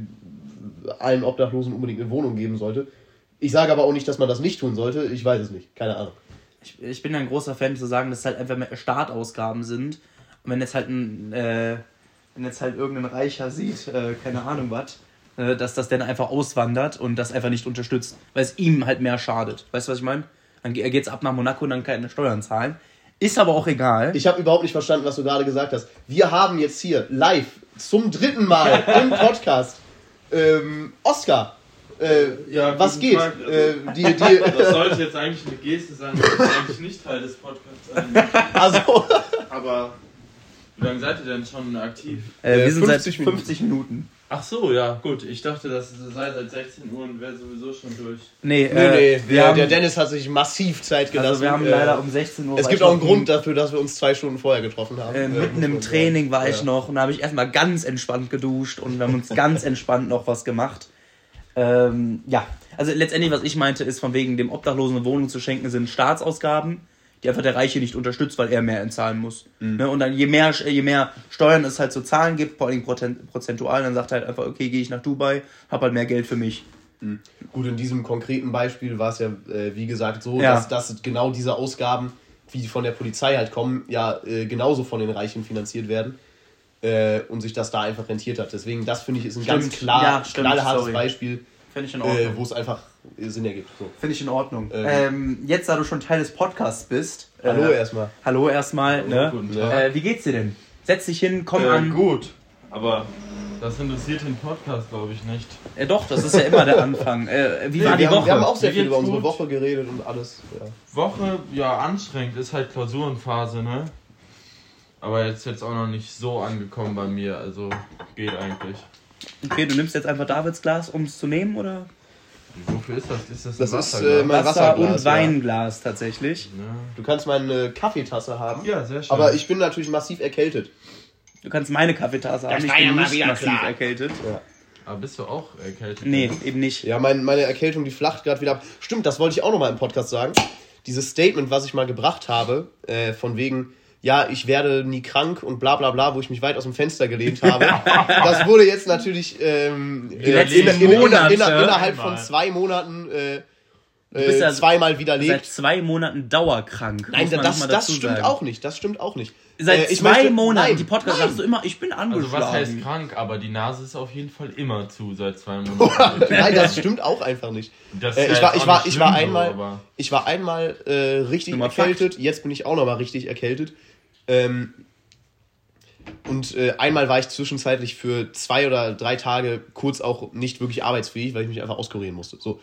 allen Obdachlosen unbedingt eine Wohnung geben sollte. Ich sage aber auch nicht, dass man das nicht tun sollte. Ich weiß es nicht. Keine Ahnung. ich, ich bin ein großer Fan zu sagen, dass es halt einfach mehr Startausgaben sind. Und wenn jetzt halt ein, äh, wenn jetzt halt irgendein Reicher sieht, äh, keine Ahnung was, äh, dass das dann einfach auswandert und das einfach nicht unterstützt, weil es ihm halt mehr schadet. Weißt du, was ich meine? Dann ge- geht's ab nach Monaco und dann keine Steuern zahlen. Ist aber auch egal. Ich habe überhaupt nicht verstanden, was du gerade gesagt hast. Wir haben jetzt hier live zum dritten Mal *laughs* im Podcast ähm, Oscar. Äh, Ja, was geht? Tag. Äh, die, die, *laughs* Das sollte jetzt eigentlich eine Geste sein, das sollte eigentlich nicht Teil des Podcasts sein. *laughs* also, Aber wie lange seid ihr denn schon aktiv? äh, äh, wir sind 50 seit Minuten. 50 Minuten. Ach so, ja, gut. Ich dachte, das sei seit 16 Uhr und wäre sowieso schon durch. Nee, nee, äh, nee, wir der, haben, der Dennis hat sich massiv Zeit gelassen. also wir haben Äh, leider um 16 Uhr. Es gibt auch einen Grund dafür, dass wir uns zwei Stunden vorher getroffen haben. Äh, Äh, mitten im Training war ich Ja. noch und da habe ich erstmal ganz entspannt geduscht und wir haben uns ganz entspannt noch was gemacht. Ähm, ja, also letztendlich, was ich meinte, ist von wegen dem Obdachlosen eine Wohnung zu schenken, sind Staatsausgaben, die einfach der Reiche nicht unterstützt, weil er mehr entzahlen muss. Ne? Und dann je mehr, je mehr Steuern es halt so Zahlen gibt, vor allem prozent- prozentual, dann sagt er halt einfach, okay, gehe ich nach Dubai, hab halt mehr Geld für mich. Gut, in diesem konkreten Beispiel war es ja, äh, wie gesagt, so, Ja. dass, dass genau diese Ausgaben, wie die von der Polizei halt kommen, ja äh, genauso von den Reichen finanziert werden. Äh, und sich das da einfach rentiert hat. Deswegen, das finde ich, ist ein Stimmt. ganz klar, Ja, stimmt, knallhartes sorry. Beispiel, äh, wo es einfach äh, Sinn ergibt. So. Finde ich in Ordnung. Ähm. Ähm, jetzt, da du schon Teil des Podcasts bist. Hallo äh, erstmal. Hallo erstmal. Ne? guten Tag. Äh, wie geht's dir denn? Setz dich hin, komm Äh, an. gut, aber das interessiert den Podcast, glaube ich, nicht. Äh, doch, das ist ja immer der Anfang. Äh, wie Nee, war die wir, haben, Woche? wir haben auch sehr viel über unsere gut. Woche geredet und alles. Ja. Woche, ja, anstrengend, ist halt Klausurenphase, ne? Aber jetzt jetzt auch noch nicht so angekommen bei mir, also geht eigentlich. okay, du nimmst jetzt einfach Davids Glas, um es zu nehmen, oder? Wofür ist das? Ist das ein Das ist, Wasserglas? äh, mein Wasser Wasserglas, und ja. Weinglas tatsächlich. ja. Du kannst meine Kaffeetasse haben. ja, sehr schön. Aber ich bin natürlich massiv erkältet. Du kannst meine Kaffeetasse haben, ich bin ja nicht massiv klar. erkältet. Aber bist du auch erkältet? Nee, eben nicht. Ja, mein, meine Erkältung, die flacht gerade wieder ab. Stimmt, das wollte ich auch noch mal im Podcast sagen. Dieses Statement, was ich mal gebracht habe, äh, von wegen, ja, ich werde nie krank und bla bla bla, wo ich mich weit aus dem Fenster gelehnt habe. *laughs* das wurde jetzt natürlich ähm, äh, letzten in, in, in, Monate innerhalb von zwei Monaten äh, bist äh, ja zweimal Seit widerlegt. zwei Monaten dauerkrank. Nein, das, das stimmt sagen. auch nicht. Das stimmt auch nicht. Seit Äh, ich zwei möchte- Monaten, nein, die Podcast nein. sagst du immer, ich bin angeschlagen. Also was heißt krank? Aber die Nase ist auf jeden Fall immer zu seit zwei Monaten. *laughs* Nein, das stimmt auch einfach nicht. Äh, ich war, ich ich so, einmal, aber- ich war einmal äh, richtig erkältet. Jetzt bin ich auch noch mal richtig erkältet. Ähm, und äh, einmal war ich zwischenzeitlich für zwei oder drei Tage kurz auch nicht wirklich arbeitsfähig, weil ich mich einfach auskurieren musste. So,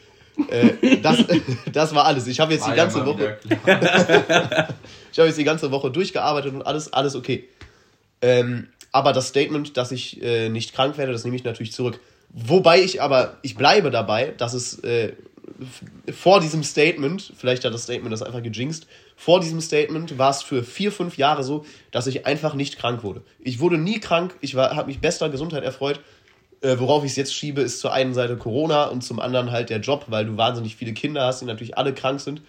äh, das, *laughs* das war alles. Ich habe jetzt War die ja ganze mal Woche, *laughs* ich habe jetzt die ganze Woche durchgearbeitet und alles, alles okay. Ähm, aber das Statement, dass ich äh, nicht krank werde, das nehme ich natürlich zurück. Wobei ich aber, ich bleibe dabei, dass es äh, vor diesem Statement, vielleicht hat das Statement das einfach gejinxt, vor diesem Statement war es für vier, fünf Jahre so, dass ich einfach nicht krank wurde. Ich wurde nie krank, ich habe mich bester Gesundheit erfreut. Äh, worauf ich es jetzt schiebe, ist zur einen Seite Corona und zum anderen halt der Job, weil du wahnsinnig viele Kinder hast, die natürlich alle krank sind.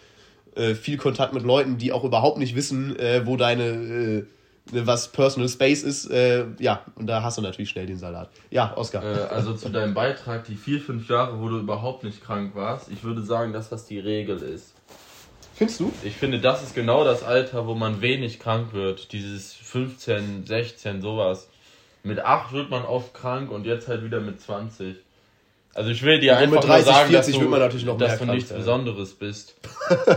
Äh, viel Kontakt mit Leuten, die auch überhaupt nicht wissen, äh, wo deine, äh, was Personal Space ist. Äh, ja, und da hast du natürlich schnell den Salat. Ja, Oskar. Äh, also zu deinem Beitrag, die vier, fünf Jahre, wo du überhaupt nicht krank warst, ich würde sagen, dass das die Regel ist. Findest du? Ich finde, das ist genau das Alter, wo man wenig krank wird. Dieses 15, 16, sowas. Mit 8 wird man oft krank und jetzt halt wieder mit 20. Also ich will dir Also mit einfach 30, nur sagen, 40 dass du, man natürlich noch mehr dass du krank nichts sein. Besonderes bist. *laughs*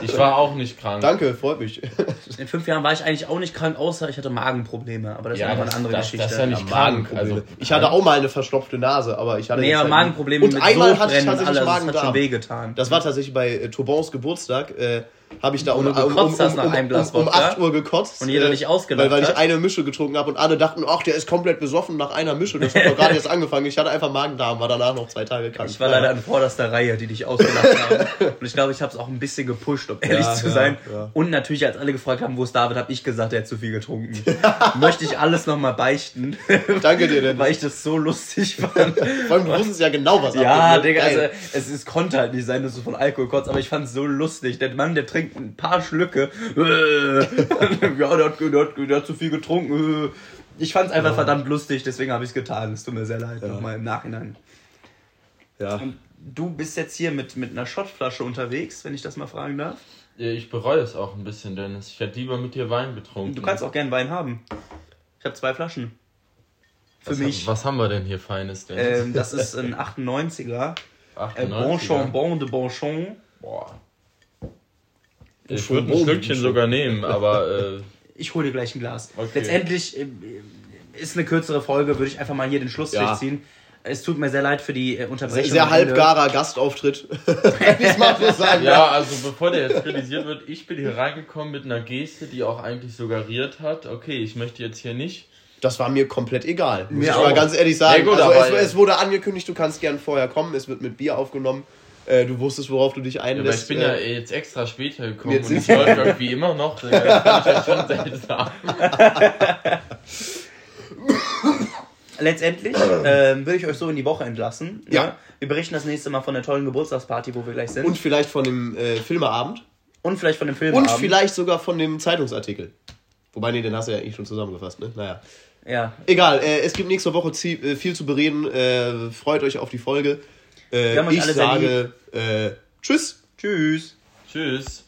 Ich war auch nicht krank. Danke, freut mich. *laughs* In fünf Jahren war ich eigentlich auch nicht krank, außer ich hatte Magenprobleme. Aber das Ja, ist einfach eine andere das- Geschichte. das ist ja nicht krank. Magenprobleme. Also, ich hatte auch mal eine verstopfte Nase, aber ich hatte nee, jetzt aber halt- Magenprobleme Und mit einmal hatte ich tatsächlich alles, das hat schon Magen-Darm. wehgetan. Das war tatsächlich bei äh, Turbons Geburtstag. Äh, habe ich da um, um, um, um, um, um, um Wodka 8 Uhr gekotzt. und jeder äh, dich ausgelacht weil, weil ich eine Mische getrunken habe und alle dachten, ach, der ist komplett besoffen nach einer Mische. Das hat doch gerade jetzt angefangen. Ich hatte einfach Magen-Darm, war danach noch zwei Tage krank. Ich war leider an vorderster Reihe, die dich ausgelacht haben. *laughs* Und ich glaube, ich habe es auch ein bisschen gepusht, um ehrlich Ja, zu ja, sein. ja. Und natürlich, als alle gefragt haben, wo ist David, habe ich gesagt, er hat zu viel getrunken. *laughs* Möchte ich alles nochmal beichten, Danke dir, denn. *laughs* weil ich das so lustig fand. Vor allem, du wusstest ja genau, was Ja, abgeht, ne? Digga, also es, es konnte halt nicht sein, dass du von Alkohol kotzt, aber ich fand es so lustig. Der Mann, der trinkt ein paar Schlücke. Äh, *laughs* ja, der hat, der, hat, der hat zu viel getrunken. Äh. Ich fand es einfach verdammt lustig, deswegen habe ich es getan. Es tut mir sehr leid, nochmal im Nachhinein. ja. Und du bist jetzt hier mit, mit einer Schottflasche unterwegs, wenn ich das mal fragen darf. Ich bereue es auch ein bisschen, Dennis. Ich hätte lieber mit dir Wein getrunken. Du kannst auch gern Wein haben. Ich habe zwei Flaschen. Für was, mich. Was haben wir denn hier Feines, Dennis? Ähm, das *laughs* ist ein 98er. Äh, 98er? Bonchon, Bon de Bonchon. Boah. Ich würde ein Stückchen sogar nehmen, aber äh, *laughs* Ich hole dir gleich ein Glas. Okay. Letztendlich äh, ist eine kürzere Folge, würde ich einfach mal hier den Schlussstrich Ja. ziehen. Es tut mir sehr leid für die äh, Unterbrechung. Sehr halbgarer Gastauftritt. *laughs* *laughs* Ich mal so sagen ja, also bevor der jetzt kritisiert wird, ich bin hier reingekommen mit einer Geste, die auch eigentlich suggeriert hat, okay, ich möchte jetzt hier nicht. Das war mir komplett egal. Muss Mir ich mal auch. ganz ehrlich sagen. Ja, gut, also es, es wurde angekündigt, du kannst gern vorher kommen. Es wird mit Bier aufgenommen. Äh, du wusstest, worauf du dich Ja, einlässt. ich bin ja äh, jetzt extra später gekommen Jetzt und ist- es läuft irgendwie immer noch. Das ja schon *laughs* seltsam. Letztendlich ähm, würde ich euch so in die Woche entlassen. Ja. Ne? Wir berichten das nächste Mal von der tollen Geburtstagsparty, wo wir gleich sind. und vielleicht von dem äh, Filmeabend. Und vielleicht von dem Film. Und vielleicht sogar von dem Zeitungsartikel. Wobei, nee, den hast du ja eigentlich schon zusammengefasst, ne? Naja. Ja. Egal, äh, es gibt nächste Woche äh, viel zu bereden. Äh, freut euch auf die Folge. Äh, Wir haben euch ich sage äh, Tschüss. Tschüss. Tschüss.